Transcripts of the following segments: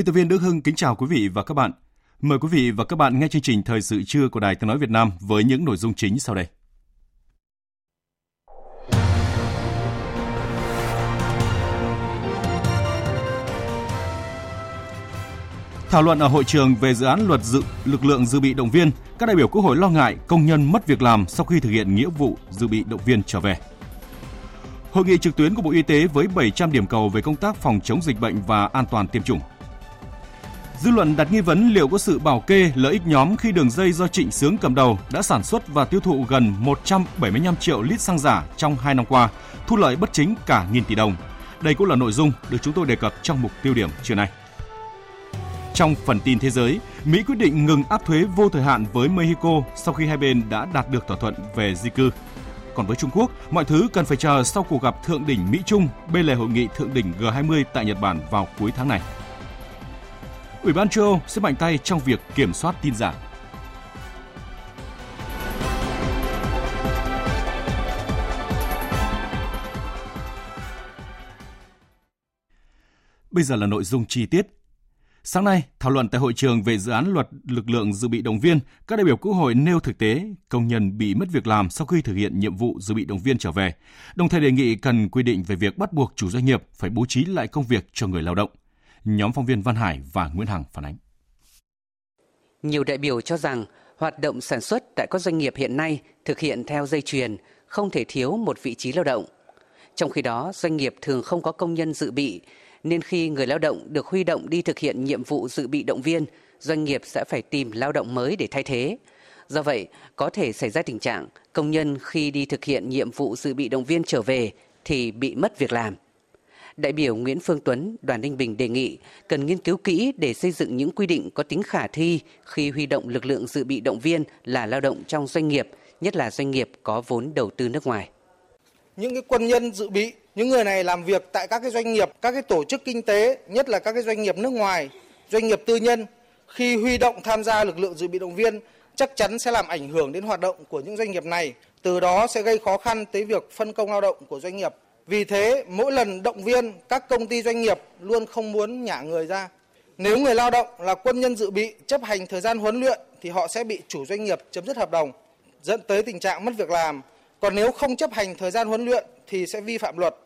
Biên tập viên Đức Hưng kính chào quý vị và các bạn. Mời quý vị và các bạn nghe chương trình Thời sự trưa của Đài Tiếng Nói Việt Nam với những nội dung chính sau đây. Thảo luận ở hội trường về dự án luật dự lực lượng dự bị động viên, các đại biểu Quốc hội lo ngại công nhân mất việc làm sau khi thực hiện nghĩa vụ dự bị động viên trở về. Hội nghị trực tuyến của Bộ Y tế với 700 điểm cầu về công tác phòng chống dịch bệnh và an toàn tiêm chủng. Dư luận đặt nghi vấn liệu có sự bảo kê lợi ích nhóm khi đường dây do Trịnh Sướng cầm đầu đã sản xuất và tiêu thụ gần 175 triệu lít xăng giả trong 2 năm qua, thu lợi bất chính cả nghìn tỷ đồng. Đây cũng là nội dung được chúng tôi đề cập trong mục tiêu điểm chiều nay. Trong phần tin thế giới, Mỹ quyết định ngừng áp thuế vô thời hạn với Mexico sau khi hai bên đã đạt được thỏa thuận về di cư. Còn với Trung Quốc, mọi thứ cần phải chờ sau cuộc gặp thượng đỉnh Mỹ-Trung bên lề hội nghị thượng đỉnh G20 tại Nhật Bản vào cuối tháng này. Ủy ban châu Âu sẽ mạnh tay trong việc kiểm soát tin giả. Bây giờ là nội dung chi tiết. Sáng nay, thảo luận tại hội trường về dự án luật lực lượng dự bị động viên, các đại biểu Quốc hội nêu thực tế công nhân bị mất việc làm sau khi thực hiện nhiệm vụ dự bị động viên trở về, đồng thời đề nghị cần quy định về việc bắt buộc chủ doanh nghiệp phải bố trí lại công việc cho người lao động. Nhóm phóng viên Văn Hải và Nguyễn Hằng phản ánh. Nhiều đại biểu cho rằng hoạt động sản xuất tại các doanh nghiệp hiện nay thực hiện theo dây chuyền, không thể thiếu một vị trí lao động. Trong khi đó, doanh nghiệp thường không có công nhân dự bị, nên khi người lao động được huy động đi thực hiện nhiệm vụ dự bị động viên, doanh nghiệp sẽ phải tìm lao động mới để thay thế. Do vậy, có thể xảy ra tình trạng công nhân khi đi thực hiện nhiệm vụ dự bị động viên trở về thì bị mất việc làm. Đại biểu Nguyễn Phương Tuấn, đoàn Ninh Bình đề nghị cần nghiên cứu kỹ để xây dựng những quy định có tính khả thi khi huy động lực lượng dự bị động viên là lao động trong doanh nghiệp, nhất là doanh nghiệp có vốn đầu tư nước ngoài. Những cái quân nhân dự bị, những người này làm việc tại các cái doanh nghiệp, các cái tổ chức kinh tế, nhất là các cái doanh nghiệp nước ngoài, doanh nghiệp tư nhân khi huy động tham gia lực lượng dự bị động viên chắc chắn sẽ làm ảnh hưởng đến hoạt động của những doanh nghiệp này, từ đó sẽ gây khó khăn tới việc phân công lao động của doanh nghiệp vì thế, mỗi lần động viên các công ty doanh nghiệp luôn không muốn nhả người ra. Nếu người lao động là quân nhân dự bị chấp hành thời gian huấn luyện thì họ sẽ bị chủ doanh nghiệp chấm dứt hợp đồng, dẫn tới tình trạng mất việc làm. Còn nếu không chấp hành thời gian huấn luyện thì sẽ vi phạm luật.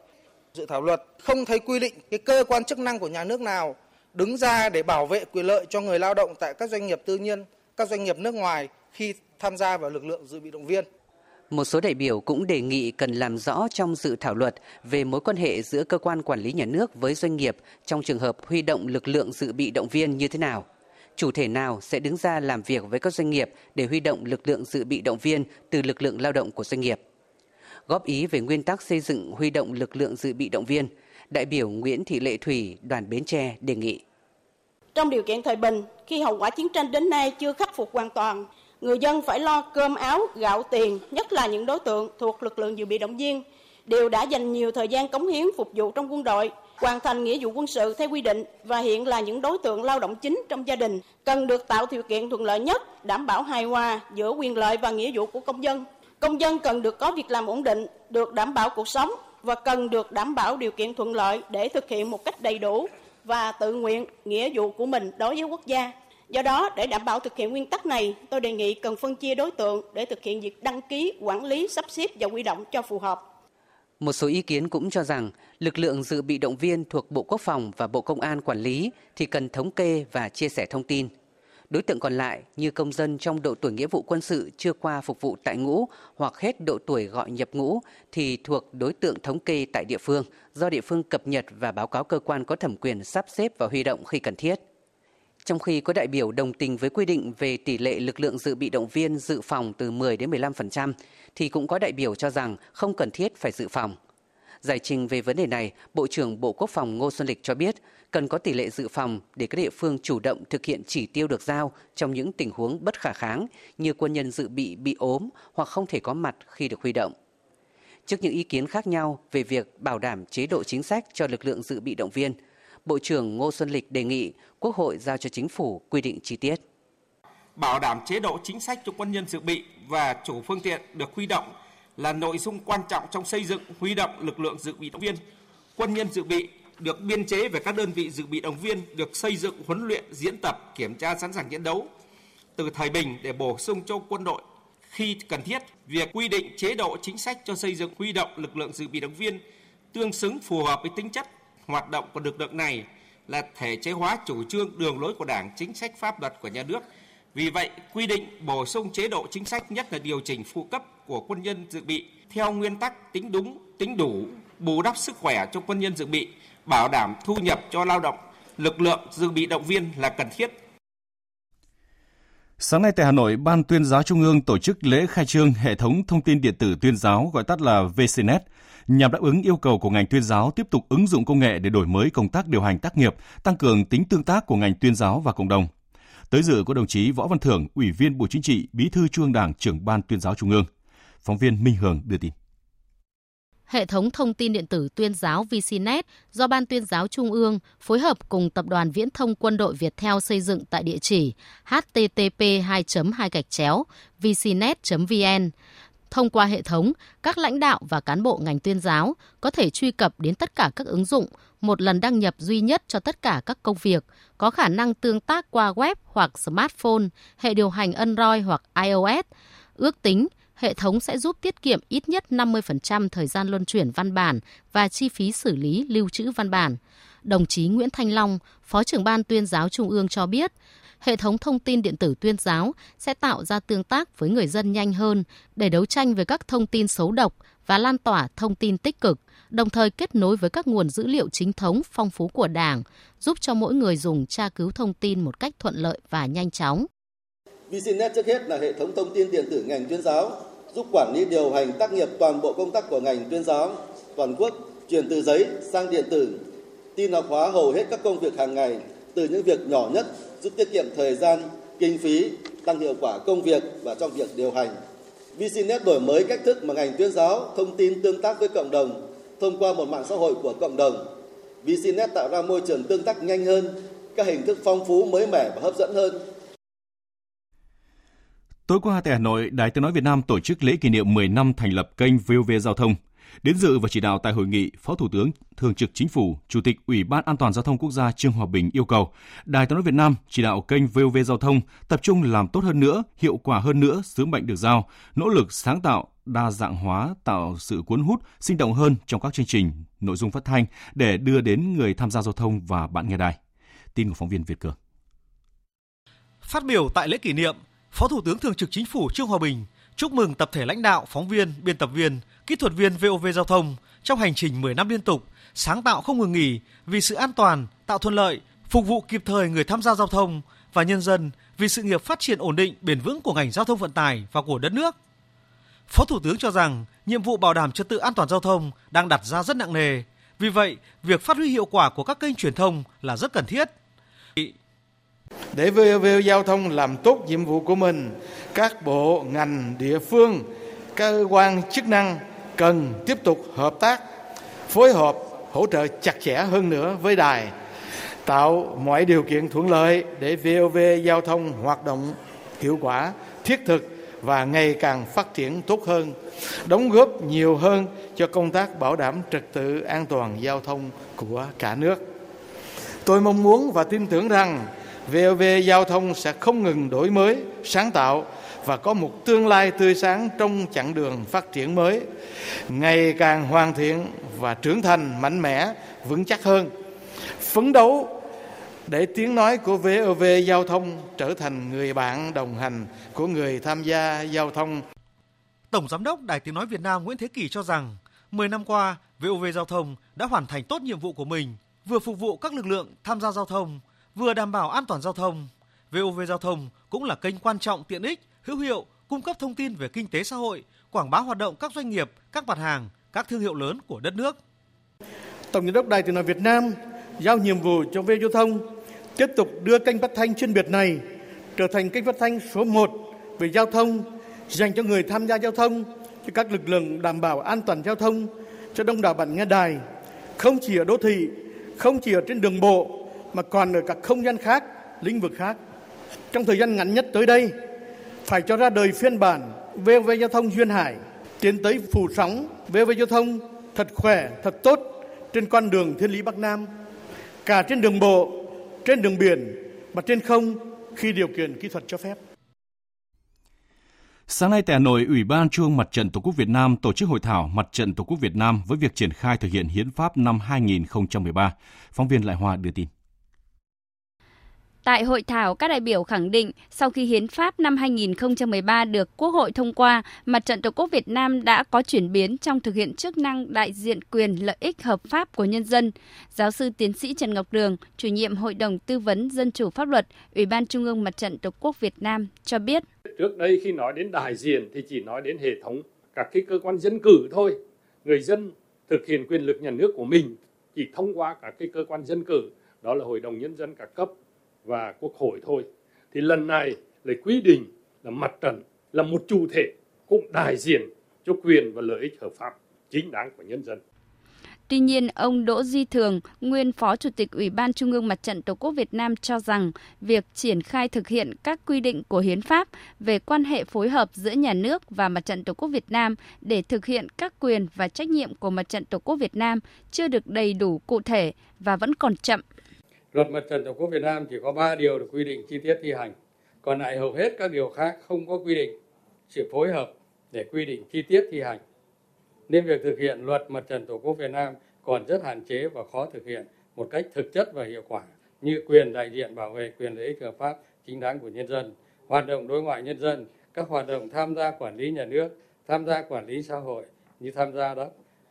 Dự thảo luật không thấy quy định cái cơ quan chức năng của nhà nước nào đứng ra để bảo vệ quyền lợi cho người lao động tại các doanh nghiệp tư nhân, các doanh nghiệp nước ngoài khi tham gia vào lực lượng dự bị động viên. Một số đại biểu cũng đề nghị cần làm rõ trong dự thảo luật về mối quan hệ giữa cơ quan quản lý nhà nước với doanh nghiệp trong trường hợp huy động lực lượng dự bị động viên như thế nào. Chủ thể nào sẽ đứng ra làm việc với các doanh nghiệp để huy động lực lượng dự bị động viên từ lực lượng lao động của doanh nghiệp. Góp ý về nguyên tắc xây dựng huy động lực lượng dự bị động viên, đại biểu Nguyễn Thị Lệ Thủy, đoàn Bến Tre đề nghị. Trong điều kiện thời bình, khi hậu quả chiến tranh đến nay chưa khắc phục hoàn toàn, người dân phải lo cơm áo, gạo tiền, nhất là những đối tượng thuộc lực lượng dự bị động viên, đều đã dành nhiều thời gian cống hiến phục vụ trong quân đội, hoàn thành nghĩa vụ quân sự theo quy định và hiện là những đối tượng lao động chính trong gia đình, cần được tạo điều kiện thuận lợi nhất, đảm bảo hài hòa giữa quyền lợi và nghĩa vụ của công dân. Công dân cần được có việc làm ổn định, được đảm bảo cuộc sống và cần được đảm bảo điều kiện thuận lợi để thực hiện một cách đầy đủ và tự nguyện nghĩa vụ của mình đối với quốc gia. Do đó, để đảm bảo thực hiện nguyên tắc này, tôi đề nghị cần phân chia đối tượng để thực hiện việc đăng ký, quản lý, sắp xếp và quy động cho phù hợp. Một số ý kiến cũng cho rằng lực lượng dự bị động viên thuộc Bộ Quốc phòng và Bộ Công an quản lý thì cần thống kê và chia sẻ thông tin. Đối tượng còn lại như công dân trong độ tuổi nghĩa vụ quân sự chưa qua phục vụ tại ngũ hoặc hết độ tuổi gọi nhập ngũ thì thuộc đối tượng thống kê tại địa phương do địa phương cập nhật và báo cáo cơ quan có thẩm quyền sắp xếp và huy động khi cần thiết. Trong khi có đại biểu đồng tình với quy định về tỷ lệ lực lượng dự bị động viên dự phòng từ 10 đến 15%, thì cũng có đại biểu cho rằng không cần thiết phải dự phòng. Giải trình về vấn đề này, Bộ trưởng Bộ Quốc phòng Ngô Xuân Lịch cho biết cần có tỷ lệ dự phòng để các địa phương chủ động thực hiện chỉ tiêu được giao trong những tình huống bất khả kháng như quân nhân dự bị bị ốm hoặc không thể có mặt khi được huy động. Trước những ý kiến khác nhau về việc bảo đảm chế độ chính sách cho lực lượng dự bị động viên, Bộ trưởng Ngô Xuân Lịch đề nghị Quốc hội giao cho chính phủ quy định chi tiết. Bảo đảm chế độ chính sách cho quân nhân dự bị và chủ phương tiện được huy động là nội dung quan trọng trong xây dựng huy động lực lượng dự bị động viên. Quân nhân dự bị được biên chế về các đơn vị dự bị động viên được xây dựng huấn luyện, diễn tập, kiểm tra sẵn sàng chiến đấu từ thời bình để bổ sung cho quân đội khi cần thiết. Việc quy định chế độ chính sách cho xây dựng huy động lực lượng dự bị động viên tương xứng phù hợp với tính chất hoạt động của lực lượng này là thể chế hóa chủ trương đường lối của Đảng, chính sách pháp luật của nhà nước. Vì vậy, quy định bổ sung chế độ chính sách nhất là điều chỉnh phụ cấp của quân nhân dự bị theo nguyên tắc tính đúng, tính đủ, bù đắp sức khỏe cho quân nhân dự bị, bảo đảm thu nhập cho lao động, lực lượng dự bị động viên là cần thiết. Sáng nay tại Hà Nội, Ban tuyên giáo Trung ương tổ chức lễ khai trương hệ thống thông tin điện tử tuyên giáo gọi tắt là VCNet nhằm đáp ứng yêu cầu của ngành tuyên giáo tiếp tục ứng dụng công nghệ để đổi mới công tác điều hành tác nghiệp, tăng cường tính tương tác của ngành tuyên giáo và cộng đồng. Tới dự có đồng chí Võ Văn Thưởng, Ủy viên Bộ Chính trị, Bí thư Trung ương Đảng, trưởng Ban tuyên giáo Trung ương. Phóng viên Minh Hường đưa tin. Hệ thống thông tin điện tử tuyên giáo VCNet do Ban tuyên giáo Trung ương phối hợp cùng Tập đoàn Viễn thông Quân đội Việt Theo xây dựng tại địa chỉ http 2 2 gạch chéo vcnet vn Thông qua hệ thống, các lãnh đạo và cán bộ ngành tuyên giáo có thể truy cập đến tất cả các ứng dụng, một lần đăng nhập duy nhất cho tất cả các công việc, có khả năng tương tác qua web hoặc smartphone, hệ điều hành Android hoặc iOS. Ước tính, hệ thống sẽ giúp tiết kiệm ít nhất 50% thời gian luân chuyển văn bản và chi phí xử lý lưu trữ văn bản. Đồng chí Nguyễn Thanh Long, Phó trưởng ban tuyên giáo Trung ương cho biết, hệ thống thông tin điện tử tuyên giáo sẽ tạo ra tương tác với người dân nhanh hơn để đấu tranh với các thông tin xấu độc và lan tỏa thông tin tích cực, đồng thời kết nối với các nguồn dữ liệu chính thống phong phú của Đảng, giúp cho mỗi người dùng tra cứu thông tin một cách thuận lợi và nhanh chóng. VCNet trước hết là hệ thống thông tin điện tử ngành tuyên giáo, giúp quản lý điều hành tác nghiệp toàn bộ công tác của ngành tuyên giáo toàn quốc, chuyển từ giấy sang điện tử, tin học hóa hầu hết các công việc hàng ngày từ những việc nhỏ nhất giúp tiết kiệm thời gian, kinh phí, tăng hiệu quả công việc và trong việc điều hành. VCNet đổi mới cách thức mà ngành tuyên giáo thông tin tương tác với cộng đồng thông qua một mạng xã hội của cộng đồng. VCNet tạo ra môi trường tương tác nhanh hơn, các hình thức phong phú, mới mẻ và hấp dẫn hơn. Tối qua tại Hà Nội, Đài Tiếng nói Việt Nam tổ chức lễ kỷ niệm 10 năm thành lập kênh VOV Giao thông. Đến dự và chỉ đạo tại hội nghị, Phó Thủ tướng Thường trực Chính phủ, Chủ tịch Ủy ban An toàn giao thông quốc gia Trương Hòa Bình yêu cầu Đài Tiếng nói Việt Nam chỉ đạo kênh VOV Giao thông tập trung làm tốt hơn nữa, hiệu quả hơn nữa sứ mệnh được giao, nỗ lực sáng tạo, đa dạng hóa, tạo sự cuốn hút, sinh động hơn trong các chương trình, nội dung phát thanh để đưa đến người tham gia giao thông và bạn nghe đài. Tin của phóng viên Việt Cường. Phát biểu tại lễ kỷ niệm, Phó Thủ tướng Thường trực Chính phủ Trương Hòa Bình chúc mừng tập thể lãnh đạo, phóng viên, biên tập viên, kỹ thuật viên VOV Giao thông trong hành trình 10 năm liên tục, sáng tạo không ngừng nghỉ vì sự an toàn, tạo thuận lợi, phục vụ kịp thời người tham gia giao thông và nhân dân vì sự nghiệp phát triển ổn định, bền vững của ngành giao thông vận tải và của đất nước. Phó Thủ tướng cho rằng nhiệm vụ bảo đảm trật tự an toàn giao thông đang đặt ra rất nặng nề. Vì vậy, việc phát huy hiệu quả của các kênh truyền thông là rất cần thiết. Để VOV Giao thông làm tốt nhiệm vụ của mình, các bộ, ngành, địa phương, cơ quan chức năng cần tiếp tục hợp tác, phối hợp, hỗ trợ chặt chẽ hơn nữa với đài, tạo mọi điều kiện thuận lợi để VOV Giao thông hoạt động hiệu quả, thiết thực và ngày càng phát triển tốt hơn, đóng góp nhiều hơn cho công tác bảo đảm trật tự an toàn giao thông của cả nước. Tôi mong muốn và tin tưởng rằng VOV Giao thông sẽ không ngừng đổi mới, sáng tạo và có một tương lai tươi sáng trong chặng đường phát triển mới, ngày càng hoàn thiện và trưởng thành mạnh mẽ, vững chắc hơn. Phấn đấu để tiếng nói của VOV giao thông trở thành người bạn đồng hành của người tham gia giao thông. Tổng Giám đốc Đài Tiếng Nói Việt Nam Nguyễn Thế Kỳ cho rằng, 10 năm qua, VOV Giao thông đã hoàn thành tốt nhiệm vụ của mình, vừa phục vụ các lực lượng tham gia giao thông, vừa đảm bảo an toàn giao thông. VOV Giao thông cũng là kênh quan trọng tiện ích, hữu hiệu, cung cấp thông tin về kinh tế xã hội, quảng bá hoạt động các doanh nghiệp, các mặt hàng, các thương hiệu lớn của đất nước. Tổng Giám đốc Đài Tiếng Nói Việt Nam giao nhiệm vụ cho VOV Giao thông tiếp tục đưa kênh phát thanh chuyên biệt này trở thành kênh phát thanh số 1 về giao thông dành cho người tham gia giao thông, cho các lực lượng đảm bảo an toàn giao thông, cho đông đảo bạn nghe đài, không chỉ ở đô thị, không chỉ ở trên đường bộ mà còn ở các không gian khác, lĩnh vực khác. Trong thời gian ngắn nhất tới đây, phải cho ra đời phiên bản VOV Giao thông Duyên Hải, tiến tới phủ sóng VOV Giao thông thật khỏe, thật tốt trên con đường thiên lý Bắc Nam, cả trên đường bộ, trên đường biển và trên không khi điều kiện kỹ thuật cho phép. Sáng nay tại Hà Nội, Ủy ban Trung Mặt trận Tổ quốc Việt Nam tổ chức hội thảo Mặt trận Tổ quốc Việt Nam với việc triển khai thực hiện hiến pháp năm 2013. Phóng viên Lại Hoa đưa tin. Tại hội thảo, các đại biểu khẳng định sau khi hiến pháp năm 2013 được Quốc hội thông qua, Mặt trận Tổ quốc Việt Nam đã có chuyển biến trong thực hiện chức năng đại diện quyền lợi ích hợp pháp của nhân dân. Giáo sư tiến sĩ Trần Ngọc Đường, chủ nhiệm Hội đồng Tư vấn Dân chủ Pháp luật, Ủy ban Trung ương Mặt trận Tổ quốc Việt Nam cho biết. Trước đây khi nói đến đại diện thì chỉ nói đến hệ thống các cái cơ quan dân cử thôi. Người dân thực hiện quyền lực nhà nước của mình chỉ thông qua các cái cơ quan dân cử, đó là Hội đồng Nhân dân các cấp và quốc hội thôi thì lần này lại quy định là mặt trận là một chủ thể cũng đại diện cho quyền và lợi ích hợp pháp chính đáng của nhân dân. Tuy nhiên, ông Đỗ Di Thường, nguyên Phó Chủ tịch Ủy ban Trung ương Mặt trận Tổ quốc Việt Nam cho rằng việc triển khai thực hiện các quy định của Hiến pháp về quan hệ phối hợp giữa nhà nước và Mặt trận Tổ quốc Việt Nam để thực hiện các quyền và trách nhiệm của Mặt trận Tổ quốc Việt Nam chưa được đầy đủ cụ thể và vẫn còn chậm Luật Mặt trận Tổ quốc Việt Nam chỉ có 3 điều được quy định chi tiết thi hành, còn lại hầu hết các điều khác không có quy định sự phối hợp để quy định chi tiết thi hành. Nên việc thực hiện luật Mặt trận Tổ quốc Việt Nam còn rất hạn chế và khó thực hiện một cách thực chất và hiệu quả như quyền đại diện bảo vệ quyền lợi ích hợp pháp chính đáng của nhân dân, hoạt động đối ngoại nhân dân, các hoạt động tham gia quản lý nhà nước, tham gia quản lý xã hội như tham gia đó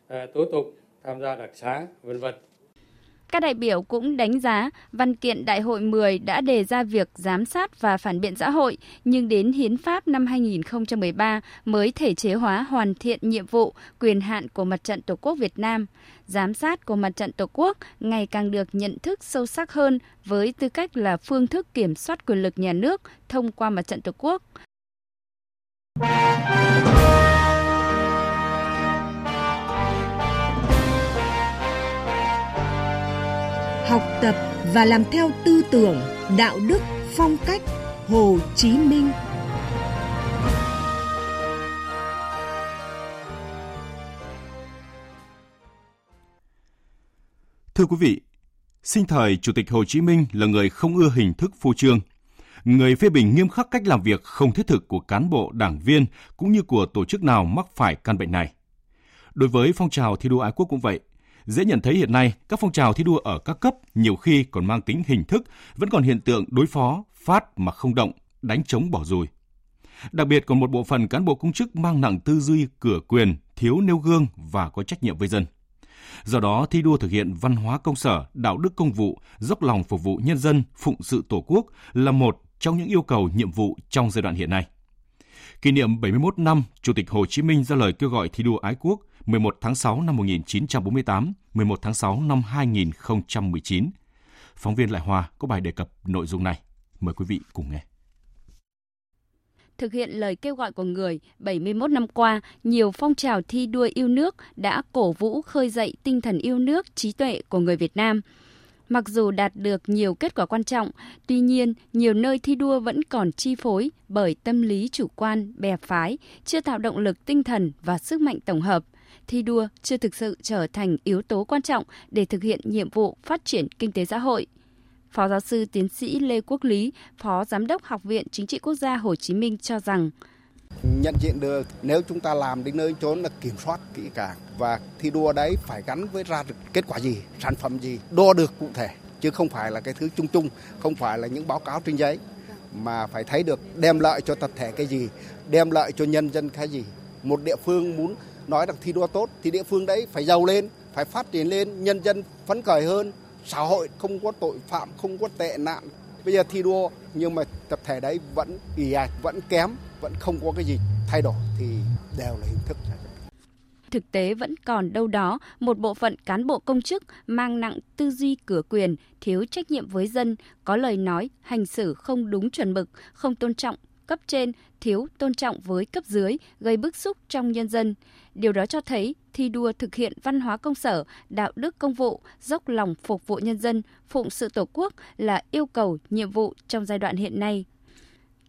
ờ, tố tụng, tham gia đặc xá, vân vân. Các đại biểu cũng đánh giá văn kiện Đại hội 10 đã đề ra việc giám sát và phản biện xã hội, nhưng đến Hiến pháp năm 2013 mới thể chế hóa hoàn thiện nhiệm vụ, quyền hạn của Mặt trận Tổ quốc Việt Nam. Giám sát của Mặt trận Tổ quốc ngày càng được nhận thức sâu sắc hơn với tư cách là phương thức kiểm soát quyền lực nhà nước thông qua Mặt trận Tổ quốc. Học tập và làm theo tư tưởng, đạo đức, phong cách Hồ Chí Minh. Thưa quý vị, sinh thời Chủ tịch Hồ Chí Minh là người không ưa hình thức phô trương, người phê bình nghiêm khắc cách làm việc không thiết thực của cán bộ, đảng viên cũng như của tổ chức nào mắc phải căn bệnh này. Đối với phong trào thi đua ái quốc cũng vậy, Dễ nhận thấy hiện nay, các phong trào thi đua ở các cấp nhiều khi còn mang tính hình thức, vẫn còn hiện tượng đối phó, phát mà không động, đánh chống bỏ rùi. Đặc biệt còn một bộ phận cán bộ công chức mang nặng tư duy cửa quyền, thiếu nêu gương và có trách nhiệm với dân. Do đó, thi đua thực hiện văn hóa công sở, đạo đức công vụ, dốc lòng phục vụ nhân dân, phụng sự Tổ quốc là một trong những yêu cầu nhiệm vụ trong giai đoạn hiện nay. Kỷ niệm 71 năm Chủ tịch Hồ Chí Minh ra lời kêu gọi thi đua ái quốc 11 tháng 6 năm 1948, 11 tháng 6 năm 2019. Phóng viên Lại hòa có bài đề cập nội dung này. Mời quý vị cùng nghe. Thực hiện lời kêu gọi của người, 71 năm qua, nhiều phong trào thi đua yêu nước đã cổ vũ khơi dậy tinh thần yêu nước, trí tuệ của người Việt Nam – Mặc dù đạt được nhiều kết quả quan trọng, tuy nhiên nhiều nơi thi đua vẫn còn chi phối bởi tâm lý chủ quan, bè phái, chưa tạo động lực tinh thần và sức mạnh tổng hợp. Thi đua chưa thực sự trở thành yếu tố quan trọng để thực hiện nhiệm vụ phát triển kinh tế xã hội. Phó giáo sư tiến sĩ Lê Quốc Lý, Phó Giám đốc Học viện Chính trị Quốc gia Hồ Chí Minh cho rằng nhận diện được nếu chúng ta làm đến nơi chốn là kiểm soát kỹ càng và thi đua đấy phải gắn với ra được kết quả gì sản phẩm gì đo được cụ thể chứ không phải là cái thứ chung chung, không phải là những báo cáo trên giấy mà phải thấy được đem lợi cho tập thể cái gì, đem lợi cho nhân dân cái gì. Một địa phương muốn nói rằng thi đua tốt thì địa phương đấy phải giàu lên, phải phát triển lên, nhân dân phấn khởi hơn, xã hội không có tội phạm, không có tệ nạn. Bây giờ thi đua nhưng mà tập thể đấy vẫn ì ạch, vẫn kém, vẫn không có cái gì thay đổi thì đều là hình thức thực tế vẫn còn đâu đó một bộ phận cán bộ công chức mang nặng tư duy cửa quyền, thiếu trách nhiệm với dân, có lời nói, hành xử không đúng chuẩn mực, không tôn trọng cấp trên, thiếu tôn trọng với cấp dưới, gây bức xúc trong nhân dân. Điều đó cho thấy thi đua thực hiện văn hóa công sở, đạo đức công vụ, dốc lòng phục vụ nhân dân, phụng sự Tổ quốc là yêu cầu, nhiệm vụ trong giai đoạn hiện nay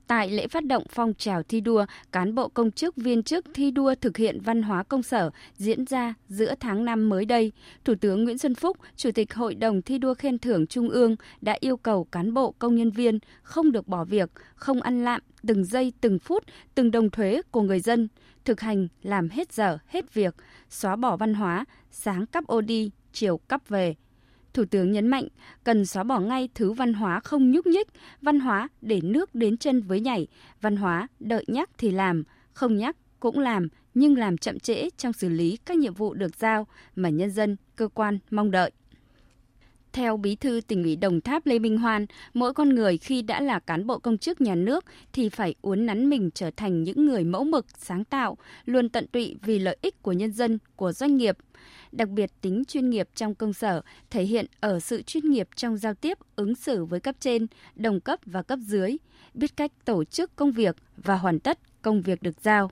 Tại lễ phát động phong trào thi đua, cán bộ công chức viên chức thi đua thực hiện văn hóa công sở diễn ra giữa tháng 5 mới đây, Thủ tướng Nguyễn Xuân Phúc, Chủ tịch Hội đồng thi đua khen thưởng Trung ương đã yêu cầu cán bộ công nhân viên không được bỏ việc, không ăn lạm từng giây từng phút, từng đồng thuế của người dân, thực hành làm hết giờ, hết việc, xóa bỏ văn hóa, sáng cắp ô đi, chiều cắp về, Thủ tướng nhấn mạnh cần xóa bỏ ngay thứ văn hóa không nhúc nhích, văn hóa để nước đến chân với nhảy, văn hóa đợi nhắc thì làm, không nhắc cũng làm nhưng làm chậm trễ trong xử lý các nhiệm vụ được giao mà nhân dân, cơ quan mong đợi. Theo Bí thư tỉnh ủy Đồng Tháp Lê Minh Hoan, mỗi con người khi đã là cán bộ công chức nhà nước thì phải uốn nắn mình trở thành những người mẫu mực, sáng tạo, luôn tận tụy vì lợi ích của nhân dân, của doanh nghiệp. Đặc biệt tính chuyên nghiệp trong công sở thể hiện ở sự chuyên nghiệp trong giao tiếp, ứng xử với cấp trên, đồng cấp và cấp dưới, biết cách tổ chức công việc và hoàn tất công việc được giao.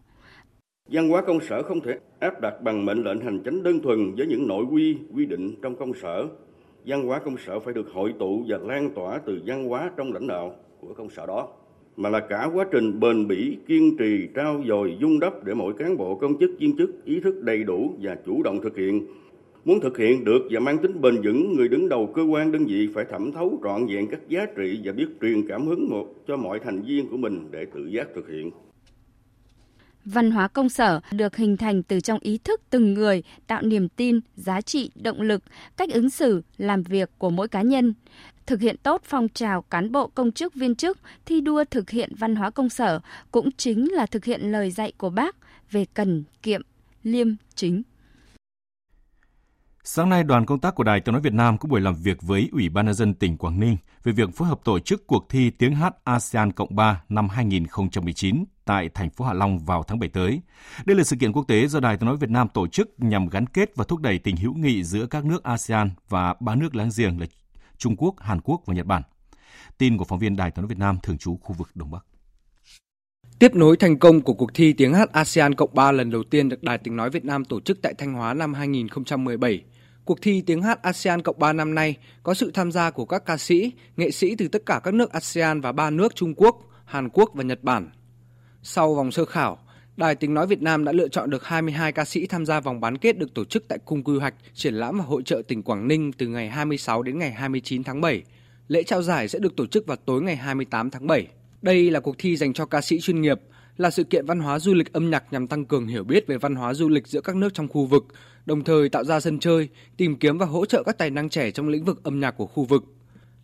Văn hóa công sở không thể áp đặt bằng mệnh lệnh hành chính đơn thuần với những nội quy, quy định trong công sở văn hóa công sở phải được hội tụ và lan tỏa từ văn hóa trong lãnh đạo của công sở đó mà là cả quá trình bền bỉ, kiên trì, trao dồi, dung đắp để mỗi cán bộ công chức viên chức ý thức đầy đủ và chủ động thực hiện. Muốn thực hiện được và mang tính bền vững, người đứng đầu cơ quan đơn vị phải thẩm thấu trọn vẹn các giá trị và biết truyền cảm hứng một cho mọi thành viên của mình để tự giác thực hiện. Văn hóa công sở được hình thành từ trong ý thức từng người, tạo niềm tin, giá trị, động lực, cách ứng xử, làm việc của mỗi cá nhân. Thực hiện tốt phong trào cán bộ công chức viên chức thi đua thực hiện văn hóa công sở cũng chính là thực hiện lời dạy của bác về cần, kiệm, liêm, chính. Sáng nay, đoàn công tác của Đài Tiếng Nói Việt Nam có buổi làm việc với Ủy ban nhân dân tỉnh Quảng Ninh về việc phối hợp tổ chức cuộc thi tiếng hát ASEAN Cộng 3 năm 2019 tại thành phố Hạ Long vào tháng 7 tới. Đây là sự kiện quốc tế do Đài Tiếng Nói Việt Nam tổ chức nhằm gắn kết và thúc đẩy tình hữu nghị giữa các nước ASEAN và ba nước láng giềng là Trung Quốc, Hàn Quốc và Nhật Bản. Tin của phóng viên Đài Tiếng Nói Việt Nam thường trú khu vực Đông Bắc. Tiếp nối thành công của cuộc thi tiếng hát ASEAN Cộng 3 lần đầu tiên được Đài Tiếng Nói Việt Nam tổ chức tại Thanh Hóa năm 2017, Cuộc thi tiếng hát ASEAN Cộng 3 năm nay có sự tham gia của các ca sĩ, nghệ sĩ từ tất cả các nước ASEAN và ba nước Trung Quốc, Hàn Quốc và Nhật Bản. Sau vòng sơ khảo, Đài Tiếng Nói Việt Nam đã lựa chọn được 22 ca sĩ tham gia vòng bán kết được tổ chức tại Cung Quy hoạch, triển lãm và hội trợ tỉnh Quảng Ninh từ ngày 26 đến ngày 29 tháng 7. Lễ trao giải sẽ được tổ chức vào tối ngày 28 tháng 7. Đây là cuộc thi dành cho ca sĩ chuyên nghiệp, là sự kiện văn hóa du lịch âm nhạc nhằm tăng cường hiểu biết về văn hóa du lịch giữa các nước trong khu vực, đồng thời tạo ra sân chơi, tìm kiếm và hỗ trợ các tài năng trẻ trong lĩnh vực âm nhạc của khu vực.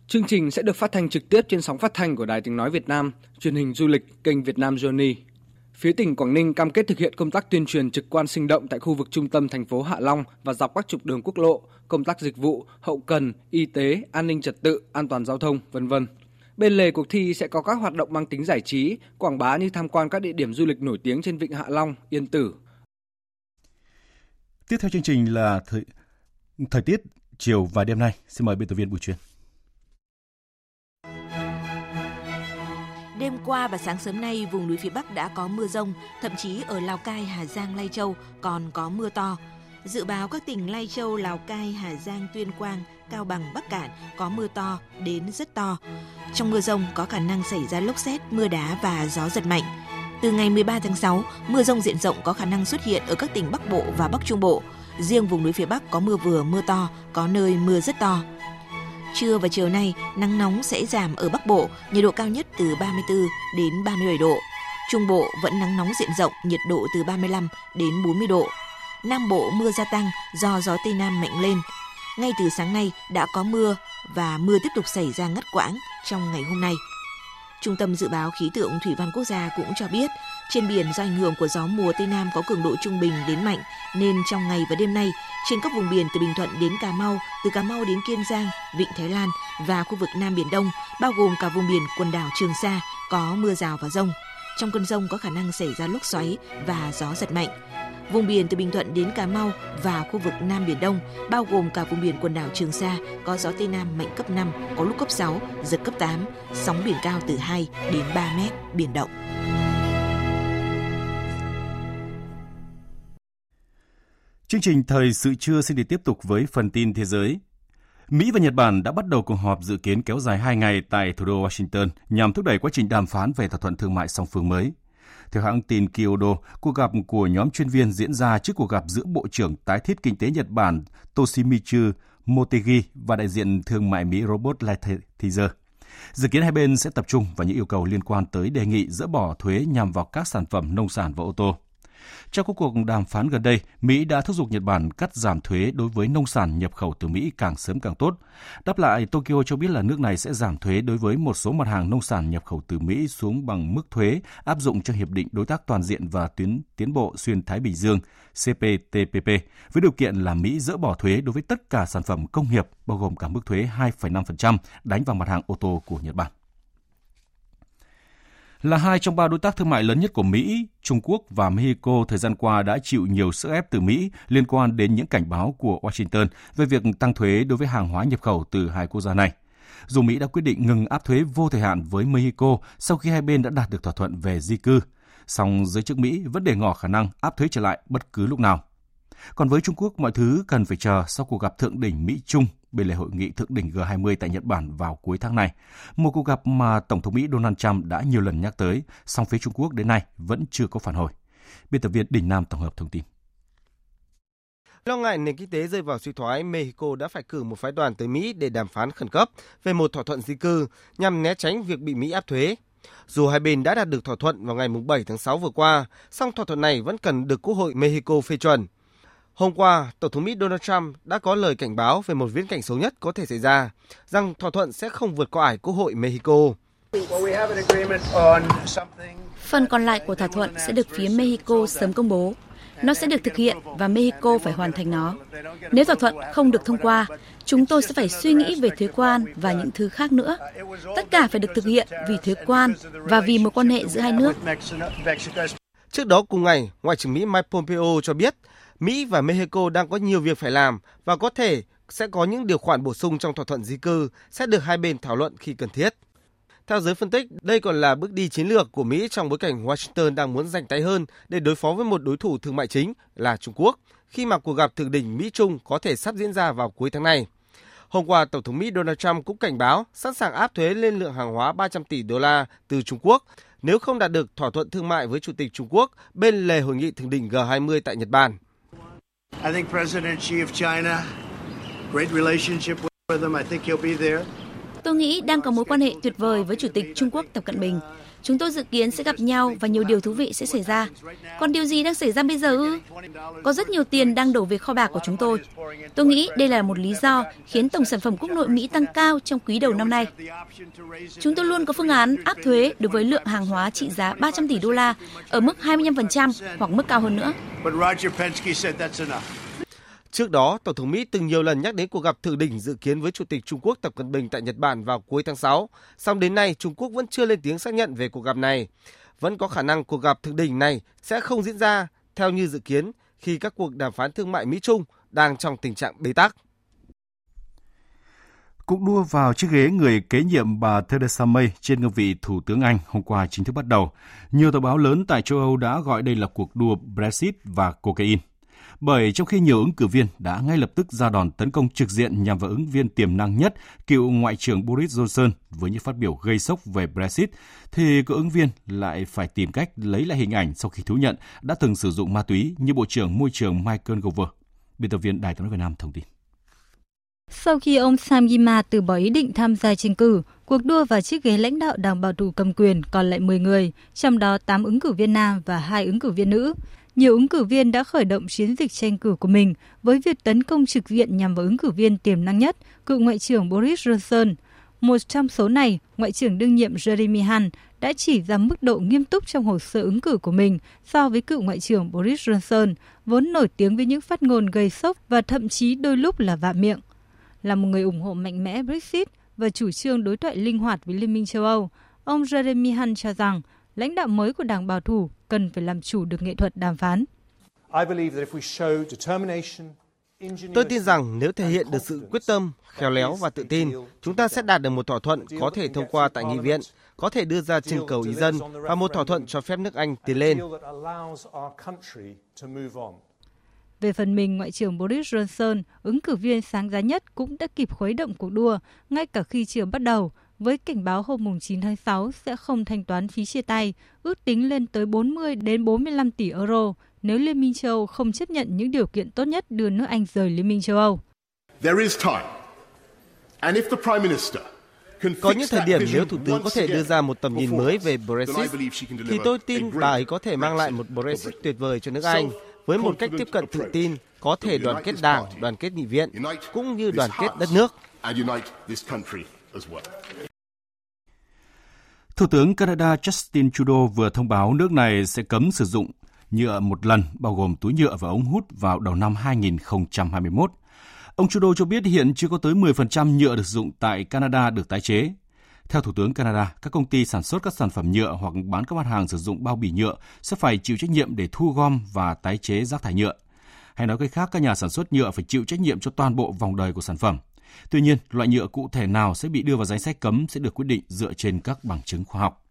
Chương trình sẽ được phát thanh trực tiếp trên sóng phát thanh của Đài Tiếng Nói Việt Nam, truyền hình du lịch kênh Việt Nam Journey. Phía tỉnh Quảng Ninh cam kết thực hiện công tác tuyên truyền trực quan sinh động tại khu vực trung tâm thành phố Hạ Long và dọc các trục đường quốc lộ, công tác dịch vụ, hậu cần, y tế, an ninh trật tự, an toàn giao thông, vân vân. Bên lề cuộc thi sẽ có các hoạt động mang tính giải trí, quảng bá như tham quan các địa điểm du lịch nổi tiếng trên vịnh Hạ Long, Yên Tử. Tiếp theo chương trình là thời, thời tiết chiều và đêm nay. Xin mời biên tập viên Bùi Truyền. Đêm qua và sáng sớm nay, vùng núi phía Bắc đã có mưa rông, thậm chí ở Lào Cai, Hà Giang, Lai Châu còn có mưa to. Dự báo các tỉnh Lai Châu, Lào Cai, Hà Giang, Tuyên Quang, Cao Bằng, Bắc Cạn có mưa to đến rất to. Trong mưa rông có khả năng xảy ra lốc xét, mưa đá và gió giật mạnh. Từ ngày 13 tháng 6, mưa rông diện rộng có khả năng xuất hiện ở các tỉnh Bắc Bộ và Bắc Trung Bộ. Riêng vùng núi phía Bắc có mưa vừa, mưa to, có nơi mưa rất to. Trưa và chiều nay, nắng nóng sẽ giảm ở Bắc Bộ, nhiệt độ cao nhất từ 34 đến 37 độ. Trung Bộ vẫn nắng nóng diện rộng, nhiệt độ từ 35 đến 40 độ. Nam Bộ mưa gia tăng do gió Tây Nam mạnh lên. Ngay từ sáng nay đã có mưa và mưa tiếp tục xảy ra ngắt quãng trong ngày hôm nay. Trung tâm Dự báo Khí tượng Thủy văn Quốc gia cũng cho biết, trên biển do ảnh hưởng của gió mùa Tây Nam có cường độ trung bình đến mạnh, nên trong ngày và đêm nay, trên các vùng biển từ Bình Thuận đến Cà Mau, từ Cà Mau đến Kiên Giang, Vịnh Thái Lan và khu vực Nam Biển Đông, bao gồm cả vùng biển quần đảo Trường Sa, có mưa rào và rông. Trong cơn rông có khả năng xảy ra lốc xoáy và gió giật mạnh. Vùng biển từ Bình Thuận đến Cà Mau và khu vực Nam Biển Đông, bao gồm cả vùng biển quần đảo Trường Sa, có gió Tây Nam mạnh cấp 5, có lúc cấp 6, giật cấp 8, sóng biển cao từ 2 đến 3 mét, biển động. Chương trình Thời sự trưa xin được tiếp tục với phần tin thế giới. Mỹ và Nhật Bản đã bắt đầu cuộc họp dự kiến kéo dài 2 ngày tại thủ đô Washington nhằm thúc đẩy quá trình đàm phán về thỏa thuận thương mại song phương mới. Theo hãng tin Kyodo, cuộc gặp của nhóm chuyên viên diễn ra trước cuộc gặp giữa Bộ trưởng tái thiết kinh tế Nhật Bản Toshimitsu Motegi và đại diện thương mại Mỹ Robert Lighthizer. Dự kiến hai bên sẽ tập trung vào những yêu cầu liên quan tới đề nghị dỡ bỏ thuế nhằm vào các sản phẩm nông sản và ô tô. Trong các cuộc đàm phán gần đây, Mỹ đã thúc giục Nhật Bản cắt giảm thuế đối với nông sản nhập khẩu từ Mỹ càng sớm càng tốt. Đáp lại, Tokyo cho biết là nước này sẽ giảm thuế đối với một số mặt hàng nông sản nhập khẩu từ Mỹ xuống bằng mức thuế áp dụng cho Hiệp định Đối tác Toàn diện và tuyến tiến bộ xuyên Thái Bình Dương CPTPP với điều kiện là Mỹ dỡ bỏ thuế đối với tất cả sản phẩm công nghiệp, bao gồm cả mức thuế 2,5% đánh vào mặt hàng ô tô của Nhật Bản là hai trong ba đối tác thương mại lớn nhất của Mỹ, Trung Quốc và Mexico thời gian qua đã chịu nhiều sức ép từ Mỹ liên quan đến những cảnh báo của Washington về việc tăng thuế đối với hàng hóa nhập khẩu từ hai quốc gia này. Dù Mỹ đã quyết định ngừng áp thuế vô thời hạn với Mexico sau khi hai bên đã đạt được thỏa thuận về di cư, song giới chức Mỹ vẫn để ngỏ khả năng áp thuế trở lại bất cứ lúc nào. Còn với Trung Quốc, mọi thứ cần phải chờ sau cuộc gặp thượng đỉnh Mỹ-Trung bên lề hội nghị thượng đỉnh G20 tại Nhật Bản vào cuối tháng này. Một cuộc gặp mà Tổng thống Mỹ Donald Trump đã nhiều lần nhắc tới, song phía Trung Quốc đến nay vẫn chưa có phản hồi. Biên tập viên Đình Nam tổng hợp thông tin. Lo ngại nền kinh tế rơi vào suy thoái, Mexico đã phải cử một phái đoàn tới Mỹ để đàm phán khẩn cấp về một thỏa thuận di cư nhằm né tránh việc bị Mỹ áp thuế. Dù hai bên đã đạt được thỏa thuận vào ngày 7 tháng 6 vừa qua, song thỏa thuận này vẫn cần được Quốc hội Mexico phê chuẩn. Hôm qua, Tổng thống Mỹ Donald Trump đã có lời cảnh báo về một viễn cảnh xấu nhất có thể xảy ra, rằng thỏa thuận sẽ không vượt qua ải Quốc hội Mexico. Phần còn lại của thỏa thuận sẽ được phía Mexico sớm công bố. Nó sẽ được thực hiện và Mexico phải hoàn thành nó. Nếu thỏa thuận không được thông qua, chúng tôi sẽ phải suy nghĩ về thuế quan và những thứ khác nữa. Tất cả phải được thực hiện vì thuế quan và vì mối quan hệ giữa hai nước. Trước đó cùng ngày, Ngoại trưởng Mỹ Mike Pompeo cho biết Mỹ và Mexico đang có nhiều việc phải làm và có thể sẽ có những điều khoản bổ sung trong thỏa thuận di cư sẽ được hai bên thảo luận khi cần thiết. Theo giới phân tích, đây còn là bước đi chiến lược của Mỹ trong bối cảnh Washington đang muốn giành tay hơn để đối phó với một đối thủ thương mại chính là Trung Quốc, khi mà cuộc gặp thượng đỉnh Mỹ-Trung có thể sắp diễn ra vào cuối tháng này. Hôm qua, Tổng thống Mỹ Donald Trump cũng cảnh báo sẵn sàng áp thuế lên lượng hàng hóa 300 tỷ đô la từ Trung Quốc nếu không đạt được thỏa thuận thương mại với Chủ tịch Trung Quốc bên lề hội nghị thượng đỉnh G20 tại Nhật Bản. I think President Xi of China, great relationship with him. I think he'll be there. Tôi nghĩ đang có mối quan hệ tuyệt vời với Chủ tịch Trung Quốc Tập Cận Bình. Chúng tôi dự kiến sẽ gặp nhau và nhiều điều thú vị sẽ xảy ra. Còn điều gì đang xảy ra bây giờ ư? Có rất nhiều tiền đang đổ về kho bạc của chúng tôi. Tôi nghĩ đây là một lý do khiến tổng sản phẩm quốc nội Mỹ tăng cao trong quý đầu năm nay. Chúng tôi luôn có phương án áp thuế đối với lượng hàng hóa trị giá 300 tỷ đô la ở mức 25% hoặc mức cao hơn nữa. Trước đó, Tổng thống Mỹ từng nhiều lần nhắc đến cuộc gặp thượng đỉnh dự kiến với Chủ tịch Trung Quốc Tập Cận Bình tại Nhật Bản vào cuối tháng 6, song đến nay Trung Quốc vẫn chưa lên tiếng xác nhận về cuộc gặp này. Vẫn có khả năng cuộc gặp thượng đỉnh này sẽ không diễn ra theo như dự kiến khi các cuộc đàm phán thương mại Mỹ-Trung đang trong tình trạng bế tắc. Cuộc đua vào chiếc ghế người kế nhiệm bà Theresa May trên ngôi vị Thủ tướng Anh hôm qua chính thức bắt đầu. Nhiều tờ báo lớn tại châu Âu đã gọi đây là cuộc đua Brexit và cocaine bởi trong khi nhiều ứng cử viên đã ngay lập tức ra đòn tấn công trực diện nhằm vào ứng viên tiềm năng nhất, cựu Ngoại trưởng Boris Johnson với những phát biểu gây sốc về Brexit, thì các ứng viên lại phải tìm cách lấy lại hình ảnh sau khi thú nhận đã từng sử dụng ma túy như Bộ trưởng Môi trường Michael Gove. Biên tập viên Đài tiếng nói Việt Nam thông tin. Sau khi ông Sam Gyimah từ bỏ ý định tham gia tranh cử, cuộc đua vào chiếc ghế lãnh đạo đảng bảo thủ cầm quyền còn lại 10 người, trong đó 8 ứng cử viên nam và 2 ứng cử viên nữ nhiều ứng cử viên đã khởi động chiến dịch tranh cử của mình với việc tấn công trực diện nhằm vào ứng cử viên tiềm năng nhất, cựu Ngoại trưởng Boris Johnson. Một trong số này, Ngoại trưởng đương nhiệm Jeremy Hunt đã chỉ ra mức độ nghiêm túc trong hồ sơ ứng cử của mình so với cựu Ngoại trưởng Boris Johnson, vốn nổi tiếng với những phát ngôn gây sốc và thậm chí đôi lúc là vạ miệng. Là một người ủng hộ mạnh mẽ Brexit và chủ trương đối thoại linh hoạt với Liên minh châu Âu, ông Jeremy Hunt cho rằng lãnh đạo mới của đảng bảo thủ cần phải làm chủ được nghệ thuật đàm phán. Tôi tin rằng nếu thể hiện được sự quyết tâm, khéo léo và tự tin, chúng ta sẽ đạt được một thỏa thuận có thể thông qua tại nghị viện, có thể đưa ra trưng cầu ý dân và một thỏa thuận cho phép nước Anh tiến lên. Về phần mình, Ngoại trưởng Boris Johnson, ứng cử viên sáng giá nhất cũng đã kịp khuấy động cuộc đua, ngay cả khi chưa bắt đầu, với cảnh báo hôm 9 tháng 6 sẽ không thanh toán phí chia tay, ước tính lên tới 40 đến 45 tỷ euro nếu Liên minh châu Âu không chấp nhận những điều kiện tốt nhất đưa nước Anh rời Liên minh châu Âu. Có những thời điểm nếu Thủ tướng có thể đưa ra một tầm nhìn mới về Brexit, thì tôi tin bà ấy có thể mang lại một Brexit tuyệt vời cho nước Anh với một cách tiếp cận tự tin, có thể đoàn kết đảng, đoàn kết nghị viện, cũng như đoàn kết đất nước. Thủ tướng Canada Justin Trudeau vừa thông báo nước này sẽ cấm sử dụng nhựa một lần, bao gồm túi nhựa và ống hút vào đầu năm 2021. Ông Trudeau cho biết hiện chưa có tới 10% nhựa được dùng dụng tại Canada được tái chế. Theo Thủ tướng Canada, các công ty sản xuất các sản phẩm nhựa hoặc bán các mặt hàng sử dụng bao bì nhựa sẽ phải chịu trách nhiệm để thu gom và tái chế rác thải nhựa. Hay nói cách khác, các nhà sản xuất nhựa phải chịu trách nhiệm cho toàn bộ vòng đời của sản phẩm. Tuy nhiên, loại nhựa cụ thể nào sẽ bị đưa vào danh sách cấm sẽ được quyết định dựa trên các bằng chứng khoa học.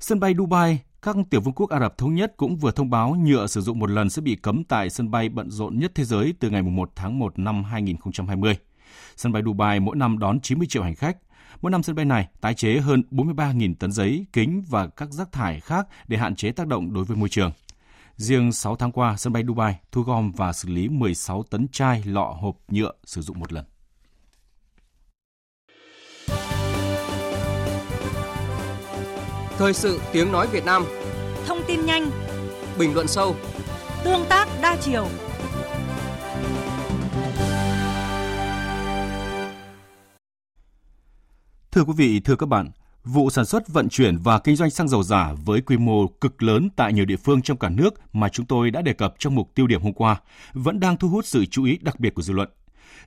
Sân bay Dubai, các tiểu vương quốc Ả Rập Thống Nhất cũng vừa thông báo nhựa sử dụng một lần sẽ bị cấm tại sân bay bận rộn nhất thế giới từ ngày 1 tháng 1 năm 2020. Sân bay Dubai mỗi năm đón 90 triệu hành khách. Mỗi năm sân bay này tái chế hơn 43.000 tấn giấy, kính và các rác thải khác để hạn chế tác động đối với môi trường. Riêng 6 tháng qua, sân bay Dubai thu gom và xử lý 16 tấn chai lọ hộp nhựa sử dụng một lần. Thời sự tiếng nói Việt Nam. Thông tin nhanh. Bình luận sâu. Tương tác đa chiều. Thưa quý vị, thưa các bạn, vụ sản xuất, vận chuyển và kinh doanh xăng dầu giả với quy mô cực lớn tại nhiều địa phương trong cả nước mà chúng tôi đã đề cập trong mục tiêu điểm hôm qua vẫn đang thu hút sự chú ý đặc biệt của dư luận.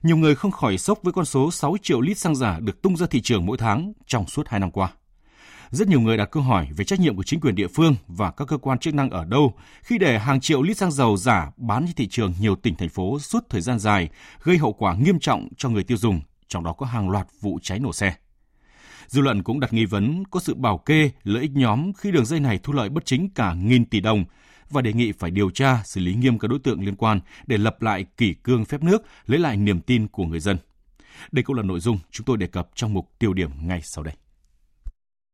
Nhiều người không khỏi sốc với con số 6 triệu lít xăng giả được tung ra thị trường mỗi tháng trong suốt 2 năm qua. Rất nhiều người đặt câu hỏi về trách nhiệm của chính quyền địa phương và các cơ quan chức năng ở đâu khi để hàng triệu lít xăng dầu giả bán trên thị trường nhiều tỉnh thành phố suốt thời gian dài, gây hậu quả nghiêm trọng cho người tiêu dùng, trong đó có hàng loạt vụ cháy nổ xe. Dư luận cũng đặt nghi vấn có sự bảo kê, lợi ích nhóm khi đường dây này thu lợi bất chính cả nghìn tỷ đồng và đề nghị phải điều tra, xử lý nghiêm các đối tượng liên quan để lập lại kỷ cương phép nước, lấy lại niềm tin của người dân. Đây cũng là nội dung chúng tôi đề cập trong mục tiêu điểm ngay sau đây.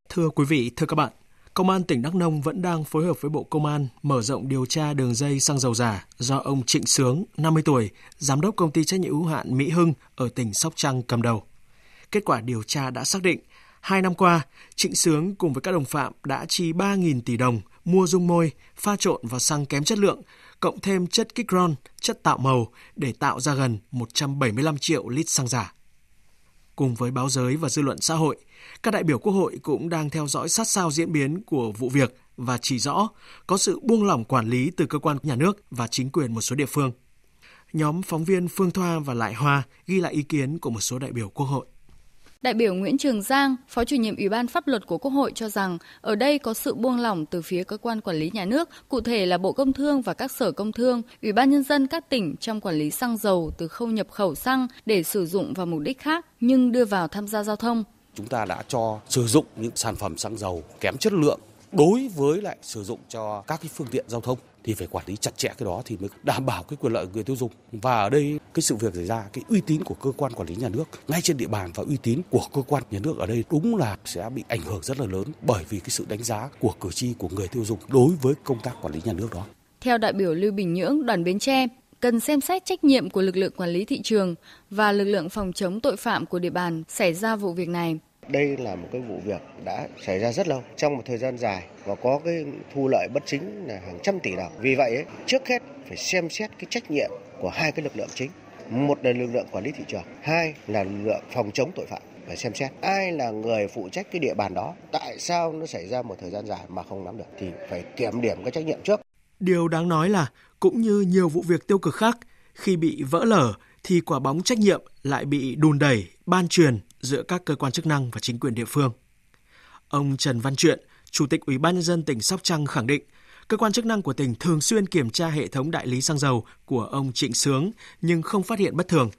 Thưa quý vị, thưa các bạn, Công an tỉnh Đắk Nông vẫn đang phối hợp với Bộ Công an mở rộng điều tra đường dây xăng dầu giả do ông Trịnh Sướng, 50 tuổi, giám đốc công ty trách nhiệm hữu hạn Mỹ Hưng ở tỉnh Sóc Trăng cầm đầu. Kết quả điều tra đã xác định, hai năm qua, Trịnh Sướng cùng với các đồng phạm đã chi 3.000 tỷ đồng mua dung môi, pha trộn vào xăng kém chất lượng, cộng thêm chất kích ron, chất tạo màu để tạo ra gần 175 triệu lít xăng giả. Cùng với báo giới và dư luận xã hội, các đại biểu Quốc hội cũng đang theo dõi sát sao diễn biến của vụ việc và chỉ rõ có sự buông lỏng quản lý từ cơ quan nhà nước và chính quyền một số địa phương. Nhóm phóng viên Phương Thoa và Lại Hoa ghi lại ý kiến của một số đại biểu Quốc hội. Đại biểu Nguyễn Trường Giang, Phó chủ nhiệm Ủy ban Pháp luật của Quốc hội cho rằng ở đây có sự buông lỏng từ phía cơ quan quản lý nhà nước, cụ thể là Bộ Công Thương và các sở công thương, Ủy ban Nhân dân các tỉnh trong quản lý xăng dầu từ khâu nhập khẩu xăng để sử dụng vào mục đích khác nhưng đưa vào tham gia giao thông. Chúng ta đã cho sử dụng những sản phẩm xăng dầu kém chất lượng đối với lại sử dụng cho các cái phương tiện giao thông thì phải quản lý chặt chẽ cái đó thì mới đảm bảo cái quyền lợi người tiêu dùng và ở đây cái sự việc xảy ra cái uy tín của cơ quan quản lý nhà nước ngay trên địa bàn và uy tín của cơ quan nhà nước ở đây đúng là sẽ bị ảnh hưởng rất là lớn bởi vì cái sự đánh giá của cử tri của người tiêu dùng đối với công tác quản lý nhà nước đó. Theo đại biểu Lưu Bình Nhưỡng, đoàn Bến Tre, cần xem xét trách nhiệm của lực lượng quản lý thị trường và lực lượng phòng chống tội phạm của địa bàn xảy ra vụ việc này đây là một cái vụ việc đã xảy ra rất lâu trong một thời gian dài và có cái thu lợi bất chính là hàng trăm tỷ đồng. Vì vậy ấy, trước hết phải xem xét cái trách nhiệm của hai cái lực lượng chính. Một là lực lượng quản lý thị trường, hai là lực lượng phòng chống tội phạm phải xem xét ai là người phụ trách cái địa bàn đó tại sao nó xảy ra một thời gian dài mà không nắm được thì phải kiểm điểm cái trách nhiệm trước điều đáng nói là cũng như nhiều vụ việc tiêu cực khác khi bị vỡ lở thì quả bóng trách nhiệm lại bị đùn đẩy ban truyền giữa các cơ quan chức năng và chính quyền địa phương ông Trần Văn Truyện chủ tịch ủy ban nhân dân tỉnh Sóc Trăng khẳng định cơ quan chức năng của tỉnh thường xuyên kiểm tra hệ thống đại lý xăng dầu của ông Trịnh Sướng nhưng không phát hiện bất thường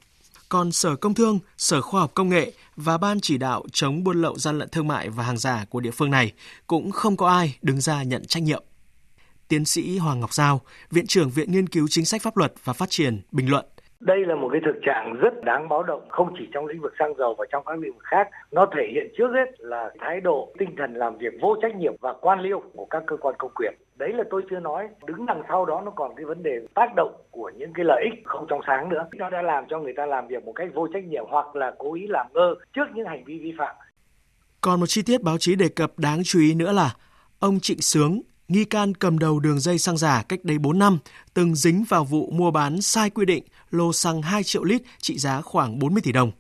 còn Sở Công Thương, Sở Khoa học Công nghệ và Ban chỉ đạo chống buôn lậu gian lận thương mại và hàng giả của địa phương này cũng không có ai đứng ra nhận trách nhiệm. Tiến sĩ Hoàng Ngọc Giao, Viện trưởng Viện Nghiên cứu Chính sách Pháp luật và Phát triển, bình luận. Đây là một cái thực trạng rất đáng báo động, không chỉ trong lĩnh vực xăng dầu và trong các lĩnh vực khác. Nó thể hiện trước hết là thái độ, tinh thần làm việc vô trách nhiệm và quan liêu của các cơ quan công quyền. Đấy là tôi chưa nói, đứng đằng sau đó nó còn cái vấn đề tác động của những cái lợi ích không trong sáng nữa. Nó đã làm cho người ta làm việc một cách vô trách nhiệm hoặc là cố ý làm ngơ trước những hành vi vi phạm. Còn một chi tiết báo chí đề cập đáng chú ý nữa là ông Trịnh Sướng, nghi can cầm đầu đường dây xăng giả cách đây 4 năm, từng dính vào vụ mua bán sai quy định lô xăng 2 triệu lít trị giá khoảng 40 tỷ đồng.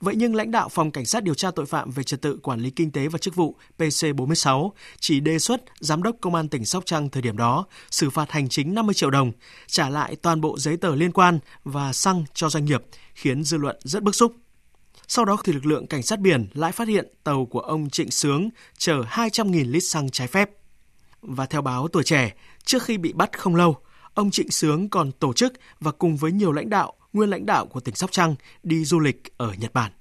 Vậy nhưng lãnh đạo Phòng Cảnh sát điều tra tội phạm về trật tự quản lý kinh tế và chức vụ PC46 chỉ đề xuất Giám đốc Công an tỉnh Sóc Trăng thời điểm đó xử phạt hành chính 50 triệu đồng, trả lại toàn bộ giấy tờ liên quan và xăng cho doanh nghiệp, khiến dư luận rất bức xúc. Sau đó thì lực lượng cảnh sát biển lại phát hiện tàu của ông Trịnh Sướng chở 200.000 lít xăng trái phép. Và theo báo Tuổi Trẻ, trước khi bị bắt không lâu, ông Trịnh Sướng còn tổ chức và cùng với nhiều lãnh đạo, nguyên lãnh đạo của tỉnh Sóc Trăng đi du lịch ở Nhật Bản.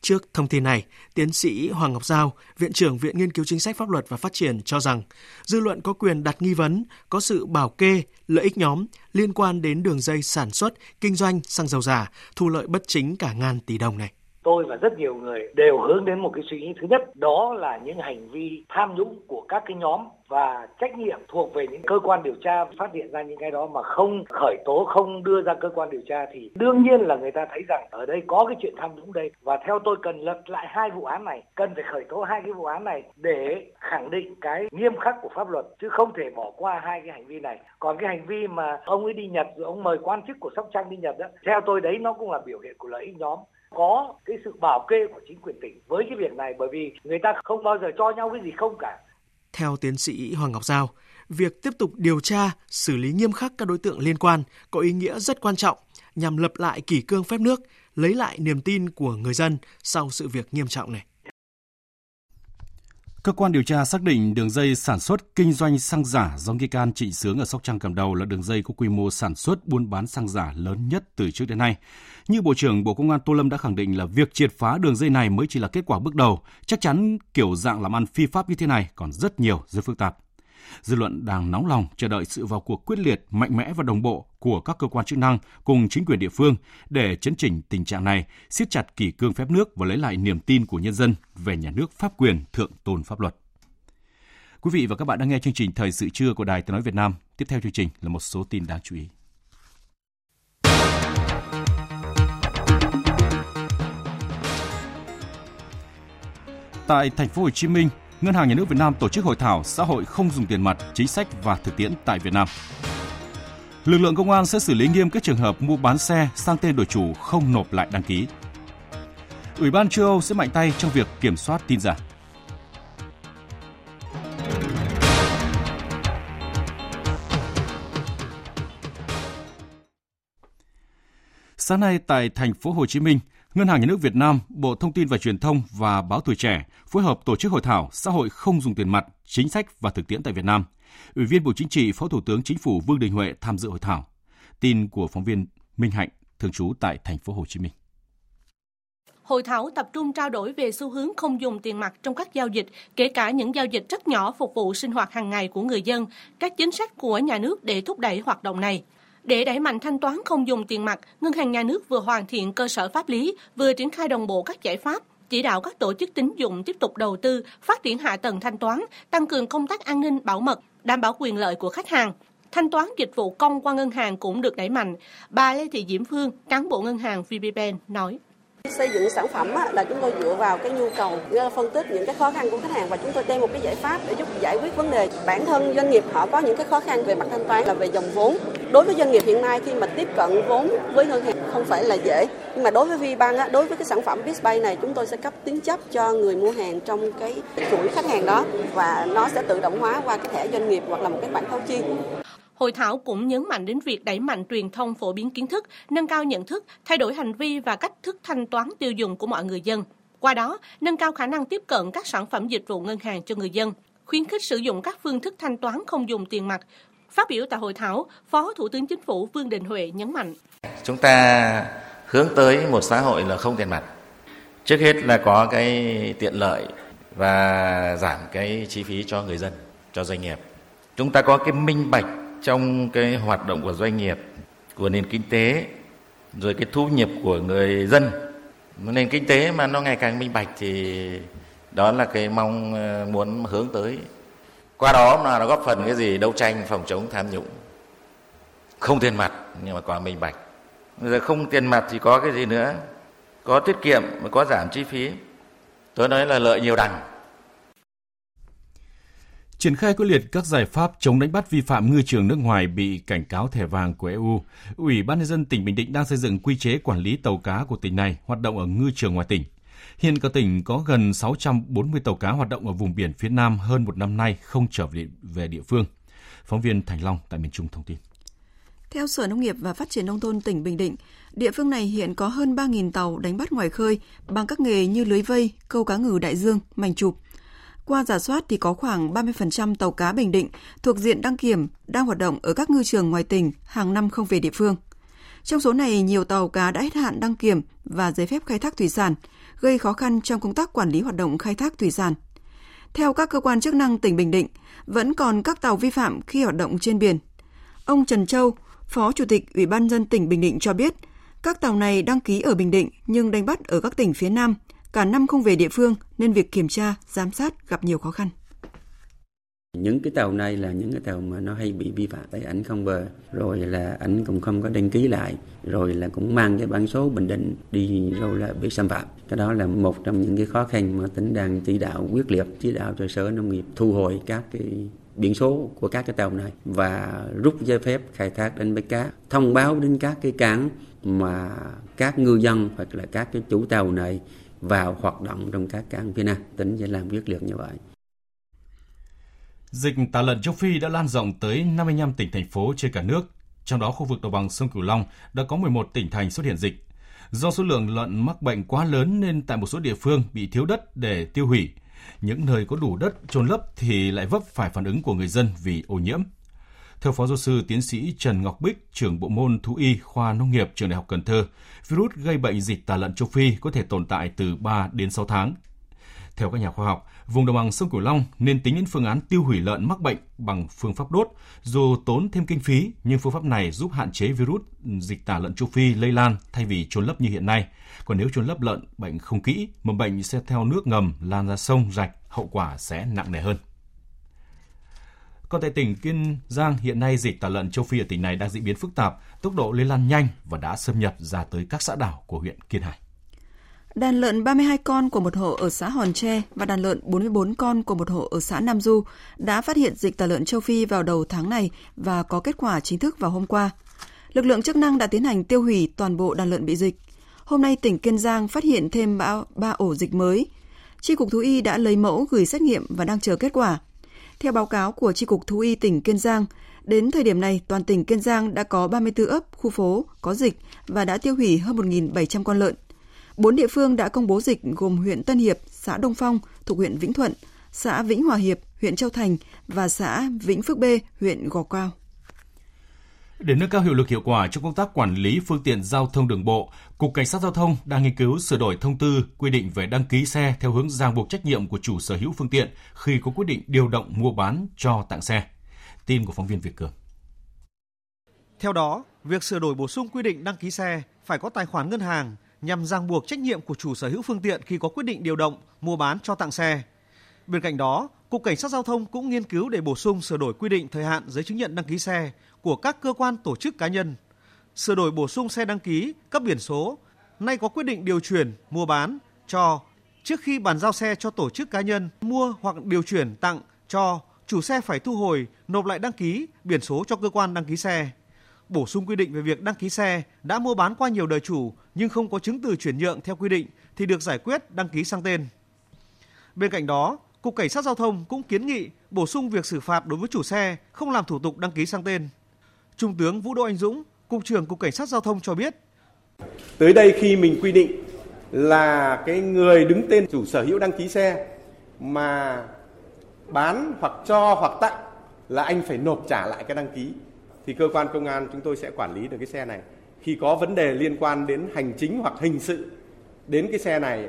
Trước thông tin này, tiến sĩ Hoàng Ngọc Giao, Viện trưởng Viện Nghiên cứu Chính sách Pháp luật và Phát triển cho rằng dư luận có quyền đặt nghi vấn có sự bảo kê, lợi ích nhóm liên quan đến đường dây sản xuất, kinh doanh xăng dầu giả, thu lợi bất chính cả ngàn tỷ đồng này tôi và rất nhiều người đều hướng đến một cái suy nghĩ thứ nhất, đó là những hành vi tham nhũng của các cái nhóm và trách nhiệm thuộc về những cơ quan điều tra phát hiện ra những cái đó mà không khởi tố, không đưa ra cơ quan điều tra thì đương nhiên là người ta thấy rằng ở đây có cái chuyện tham nhũng đây. Và theo tôi cần lật lại hai vụ án này, cần phải khởi tố hai cái vụ án này để khẳng định cái nghiêm khắc của pháp luật, chứ không thể bỏ qua hai cái hành vi này. Còn cái hành vi mà ông ấy đi Nhật rồi ông mời quan chức của Sóc Trăng đi Nhật đó, theo tôi đấy nó cũng là biểu hiện của lợi ích nhóm có cái sự bảo kê của chính quyền tỉnh với cái việc này bởi vì người ta không bao giờ cho nhau cái gì không cả. Theo tiến sĩ Hoàng Ngọc Giao, việc tiếp tục điều tra, xử lý nghiêm khắc các đối tượng liên quan có ý nghĩa rất quan trọng nhằm lập lại kỷ cương phép nước, lấy lại niềm tin của người dân sau sự việc nghiêm trọng này. Cơ quan điều tra xác định đường dây sản xuất kinh doanh xăng giả do nghi can Trịnh Sướng ở Sóc Trăng cầm đầu là đường dây có quy mô sản xuất buôn bán xăng giả lớn nhất từ trước đến nay. Như Bộ trưởng Bộ Công an Tô Lâm đã khẳng định là việc triệt phá đường dây này mới chỉ là kết quả bước đầu, chắc chắn kiểu dạng làm ăn phi pháp như thế này còn rất nhiều, rất phức tạp. Dư luận đang nóng lòng chờ đợi sự vào cuộc quyết liệt, mạnh mẽ và đồng bộ của các cơ quan chức năng cùng chính quyền địa phương để chấn chỉnh tình trạng này, siết chặt kỷ cương phép nước và lấy lại niềm tin của nhân dân về nhà nước pháp quyền, thượng tôn pháp luật. Quý vị và các bạn đang nghe chương trình Thời sự trưa của Đài Tiếng nói Việt Nam. Tiếp theo chương trình là một số tin đáng chú ý. Tại thành phố Hồ Chí Minh, Ngân hàng Nhà nước Việt Nam tổ chức hội thảo xã hội không dùng tiền mặt, chính sách và thực tiễn tại Việt Nam. Lực lượng công an sẽ xử lý nghiêm các trường hợp mua bán xe sang tên đổi chủ không nộp lại đăng ký. Ủy ban châu Âu sẽ mạnh tay trong việc kiểm soát tin giả. Sáng nay tại thành phố Hồ Chí Minh, Ngân hàng Nhà nước Việt Nam, Bộ Thông tin và Truyền thông và Báo Tuổi Trẻ phối hợp tổ chức hội thảo xã hội không dùng tiền mặt, chính sách và thực tiễn tại Việt Nam. Ủy viên Bộ Chính trị, Phó Thủ tướng Chính phủ Vương Đình Huệ tham dự hội thảo. Tin của phóng viên Minh Hạnh, thường trú tại thành phố Hồ Chí Minh. Hội thảo tập trung trao đổi về xu hướng không dùng tiền mặt trong các giao dịch, kể cả những giao dịch rất nhỏ phục vụ sinh hoạt hàng ngày của người dân, các chính sách của nhà nước để thúc đẩy hoạt động này. Để đẩy mạnh thanh toán không dùng tiền mặt, Ngân hàng Nhà nước vừa hoàn thiện cơ sở pháp lý, vừa triển khai đồng bộ các giải pháp, chỉ đạo các tổ chức tín dụng tiếp tục đầu tư, phát triển hạ tầng thanh toán, tăng cường công tác an ninh bảo mật, đảm bảo quyền lợi của khách hàng. Thanh toán dịch vụ công qua ngân hàng cũng được đẩy mạnh. Bà Lê Thị Diễm Phương, cán bộ ngân hàng VPBank nói. Xây dựng sản phẩm là chúng tôi dựa vào cái nhu cầu, ờ, phân tích những cái khó khăn của khách hàng và chúng tôi đem một cái giải pháp để giúp giải quyết vấn đề. Bản thân doanh nghiệp họ có những cái khó khăn về mặt thanh toán là về dòng vốn. Đối với doanh nghiệp hiện nay khi mà tiếp cận vốn với ngân hàng không phải là dễ. Nhưng mà đối với VBank, đối với cái sản phẩm BizPay này chúng tôi sẽ cấp tín chấp cho người mua hàng trong cái chuỗi khách hàng đó và nó sẽ tự động hóa qua cái thẻ doanh nghiệp hoặc là một cái bản thấu chi. Hội thảo cũng nhấn mạnh đến việc đẩy mạnh truyền thông phổ biến kiến thức, nâng cao nhận thức, thay đổi hành vi và cách thức thanh toán tiêu dùng của mọi người dân. Qua đó, nâng cao khả năng tiếp cận các sản phẩm dịch vụ ngân hàng cho người dân, khuyến khích sử dụng các phương thức thanh toán không dùng tiền mặt. Phát biểu tại hội thảo, Phó Thủ tướng Chính phủ Vương Đình Huệ nhấn mạnh. Chúng ta hướng tới một xã hội là không tiền mặt. Trước hết là có cái tiện lợi và giảm cái chi phí cho người dân, cho doanh nghiệp. Chúng ta có cái minh bạch trong cái hoạt động của doanh nghiệp, của nền kinh tế, rồi cái thu nhập của người dân. Nền kinh tế mà nó ngày càng minh bạch thì đó là cái mong ờ, muốn hướng tới. Qua đó mà nó góp phần cái gì? Đấu tranh, phòng chống, tham nhũng. Không tiền mặt, nhưng mà có minh bạch. Giờ không tiền mặt thì có cái gì nữa? Có tiết kiệm, có giảm chi phí. Tôi nói là lợi nhiều đằng. Triển khai quyết liệt các giải pháp chống đánh bắt vi phạm ngư trường nước ngoài bị cảnh cáo thẻ vàng của EU, Ủy ban nhân dân tỉnh Bình Định đang xây dựng quy chế quản lý tàu cá của tỉnh này hoạt động ở ngư trường ngoài tỉnh. Hiện cả tỉnh có gần 640 tàu cá hoạt động ở vùng biển phía Nam hơn một năm nay không trở về, địa phương. Phóng viên Thành Long tại miền Trung thông tin. Theo Sở Nông nghiệp và Phát triển Nông thôn tỉnh Bình Định, địa phương này hiện có hơn 3.000 tàu đánh bắt ngoài khơi bằng các nghề như lưới vây, câu cá ngừ đại dương, mảnh chụp – qua giả soát thì có khoảng 30% tàu cá Bình Định thuộc diện đăng kiểm đang hoạt động ở các ngư trường ngoài tỉnh hàng năm không về địa phương. Trong số này, nhiều tàu cá đã hết hạn đăng kiểm và giấy phép khai thác thủy sản, gây khó khăn trong công tác quản lý hoạt động khai thác thủy sản. Theo các cơ quan chức năng tỉnh Bình Định, vẫn còn các tàu vi phạm khi hoạt động trên biển. Ông Trần Châu, Phó Chủ tịch Ủy ban dân tỉnh Bình Định cho biết, các tàu này đăng ký ở Bình Định nhưng đánh bắt ở các tỉnh phía Nam cả năm không về địa phương nên việc kiểm tra, giám sát gặp nhiều khó khăn. Những cái tàu này là những cái tàu mà nó hay bị vi phạm tại ảnh không bờ, rồi là ảnh cũng không có đăng ký lại, rồi là cũng mang cái bản số bình định đi rồi là bị xâm phạm. Cái đó là một trong những cái khó khăn mà tỉnh đang chỉ đạo quyết liệt, chỉ đạo cho Sở Nông nghiệp thu hồi các cái biển số của các cái tàu này và rút giấy phép khai thác đánh bắt cá, thông báo đến các cái cảng mà các ngư dân hoặc là các cái chủ tàu này vào hoạt động trong các cảng phía Nam. Tỉnh sẽ làm quyết liệt như vậy. Dịch tả lợn châu Phi đã lan rộng tới 55 tỉnh thành phố trên cả nước, trong đó khu vực đồng bằng sông Cửu Long đã có 11 tỉnh thành xuất hiện dịch. Do số lượng lợn mắc bệnh quá lớn nên tại một số địa phương bị thiếu đất để tiêu hủy. Những nơi có đủ đất trôn lấp thì lại vấp phải phản ứng của người dân vì ô nhiễm. Theo Phó Giáo sư Tiến sĩ Trần Ngọc Bích, trưởng bộ môn thú y khoa nông nghiệp trường Đại học Cần Thơ, virus gây bệnh dịch tả lợn châu Phi có thể tồn tại từ 3 đến 6 tháng. Theo các nhà khoa học, vùng đồng bằng sông Cửu Long nên tính đến phương án tiêu hủy lợn mắc bệnh bằng phương pháp đốt, dù tốn thêm kinh phí, nhưng phương pháp này giúp hạn chế virus dịch tả lợn châu Phi lây lan thay vì trôn lấp như hiện nay. Còn nếu trôn lấp lợn bệnh không kỹ, mầm bệnh sẽ theo nước ngầm lan ra sông, rạch, hậu quả sẽ nặng nề hơn. Còn tại tỉnh Kiên Giang, hiện nay dịch tả lợn châu Phi ở tỉnh này đang diễn biến phức tạp, tốc độ lây lan nhanh và đã xâm nhập ra tới các xã đảo của huyện Kiên Hải. Đàn lợn 32 con của một hộ ở xã Hòn Tre và đàn lợn 44 con của một hộ ở xã Nam Du đã phát hiện dịch tả lợn châu Phi vào đầu tháng này và có kết quả chính thức vào hôm qua. Lực lượng chức năng đã tiến hành tiêu hủy toàn bộ đàn lợn bị dịch. Hôm nay tỉnh Kiên Giang phát hiện thêm 3, 3 ổ dịch mới. tri cục thú y đã lấy mẫu gửi xét nghiệm và đang chờ kết quả. Theo báo cáo của Tri Cục Thú y tỉnh Kiên Giang, đến thời điểm này, toàn tỉnh Kiên Giang đã có 34 ấp, khu phố có dịch và đã tiêu hủy hơn 1.700 con lợn. Bốn địa phương đã công bố dịch gồm huyện Tân Hiệp, xã Đông Phong thuộc huyện Vĩnh Thuận, xã Vĩnh Hòa Hiệp, huyện Châu Thành và xã Vĩnh Phước B, huyện Gò Quao. Để nâng cao hiệu lực hiệu quả trong công tác quản lý phương tiện giao thông đường bộ, Cục Cảnh sát Giao thông đang nghiên cứu sửa đổi thông tư quy định về đăng ký xe theo hướng ràng buộc trách nhiệm của chủ sở hữu phương tiện khi có quyết định điều động mua bán cho tặng xe. Tin của phóng viên Việt Cường. Theo đó, việc sửa đổi bổ sung quy định đăng ký xe phải có tài khoản ngân hàng nhằm ràng buộc trách nhiệm của chủ sở hữu phương tiện khi có quyết định điều động, mua bán cho tặng xe. Bên cạnh đó, Cục Cảnh sát Giao thông cũng nghiên cứu để bổ sung sửa đổi quy định thời hạn giấy chứng nhận đăng ký xe của các cơ quan tổ chức cá nhân, sửa đổi bổ sung xe đăng ký, cấp biển số, nay có quyết định điều chuyển, mua bán, cho trước khi bàn giao xe cho tổ chức cá nhân mua hoặc điều chuyển tặng cho chủ xe phải thu hồi, nộp lại đăng ký, biển số cho cơ quan đăng ký xe. Bổ sung quy định về việc đăng ký xe đã mua bán qua nhiều đời chủ nhưng không có chứng từ chuyển nhượng theo quy định thì được giải quyết đăng ký sang tên. Bên cạnh đó, Cục Cảnh sát Giao thông cũng kiến nghị bổ sung việc xử phạt đối với chủ xe không làm thủ tục đăng ký sang tên. Trung tướng Vũ Đỗ Anh Dũng, Cục trưởng Cục Cảnh sát Giao thông cho biết. Tới đây khi mình quy định là cái người đứng tên chủ sở hữu đăng ký xe mà bán hoặc cho hoặc tặng là anh phải nộp trả lại cái đăng ký thì cơ quan công an chúng tôi sẽ quản lý được cái xe này. Khi có vấn đề liên quan đến hành chính hoặc hình sự đến cái xe này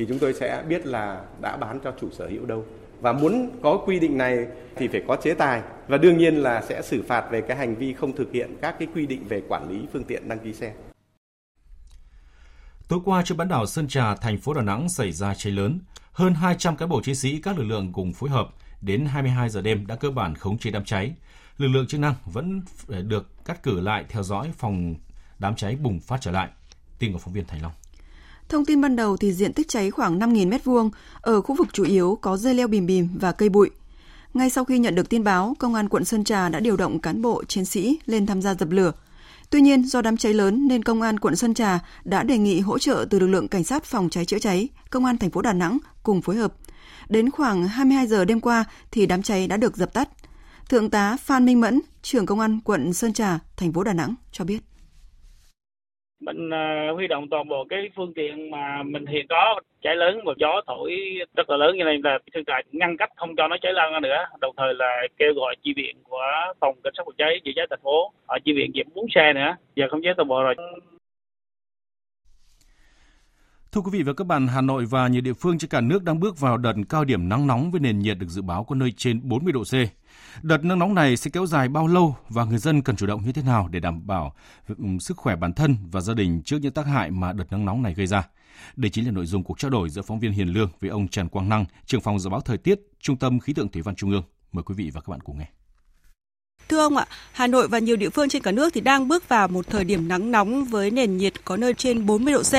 thì chúng tôi sẽ biết là đã bán cho chủ sở hữu đâu. Và muốn có quy định này thì phải có chế tài và đương nhiên là sẽ xử phạt về cái hành vi không thực hiện các cái quy định về quản lý phương tiện đăng ký xe. Tối qua trên bán đảo Sơn Trà, thành phố Đà Nẵng xảy ra cháy lớn. Hơn 200 cán bộ chiến sĩ các lực lượng cùng phối hợp đến 22 giờ đêm đã cơ bản khống chế đám cháy. Lực lượng chức năng vẫn được cắt cử lại theo dõi phòng đám cháy bùng phát trở lại. Tin của phóng viên Thành Long. Thông tin ban đầu thì diện tích cháy khoảng 5.000 m2, ở khu vực chủ yếu có dây leo bìm bìm và cây bụi. Ngay sau khi nhận được tin báo, Công an quận Sơn Trà đã điều động cán bộ, chiến sĩ lên tham gia dập lửa. Tuy nhiên, do đám cháy lớn nên Công an quận Sơn Trà đã đề nghị hỗ trợ từ lực lượng cảnh sát phòng cháy chữa cháy, Công an thành phố Đà Nẵng cùng phối hợp. Đến khoảng 22 giờ đêm qua thì đám cháy đã được dập tắt. Thượng tá Phan Minh Mẫn, trưởng Công an quận Sơn Trà, thành phố Đà Nẵng cho biết mình ờ, huy động toàn bộ cái phương tiện mà mình hiện có cháy lớn và gió thổi rất là lớn như này là hiện tại ngăn cách không cho nó cháy lan ra nữa. Đồng thời là kêu gọi chi viện của phòng cảnh sát phòng cháy chữa cháy thành phố ở chi viện dịp bốn xe nữa. Giờ không chế toàn bộ rồi. Thưa quý vị và các bạn, Hà Nội và nhiều địa phương trên cả nước đang bước vào đợt cao điểm nắng nóng với nền nhiệt được dự báo có nơi trên 40 độ C. Đợt nắng nóng này sẽ kéo dài bao lâu và người dân cần chủ động như thế nào để đảm bảo sức khỏe bản thân và gia đình trước những tác hại mà đợt nắng nóng này gây ra? Đây chính là nội dung cuộc trao đổi giữa phóng viên Hiền Lương với ông Trần Quang Năng, trưởng phòng dự báo thời tiết, Trung tâm Khí tượng Thủy văn Trung ương. Mời quý vị và các bạn cùng nghe. Thưa ông ạ, Hà Nội và nhiều địa phương trên cả nước thì đang bước vào một thời điểm nắng nóng với nền nhiệt có nơi trên 40 độ C.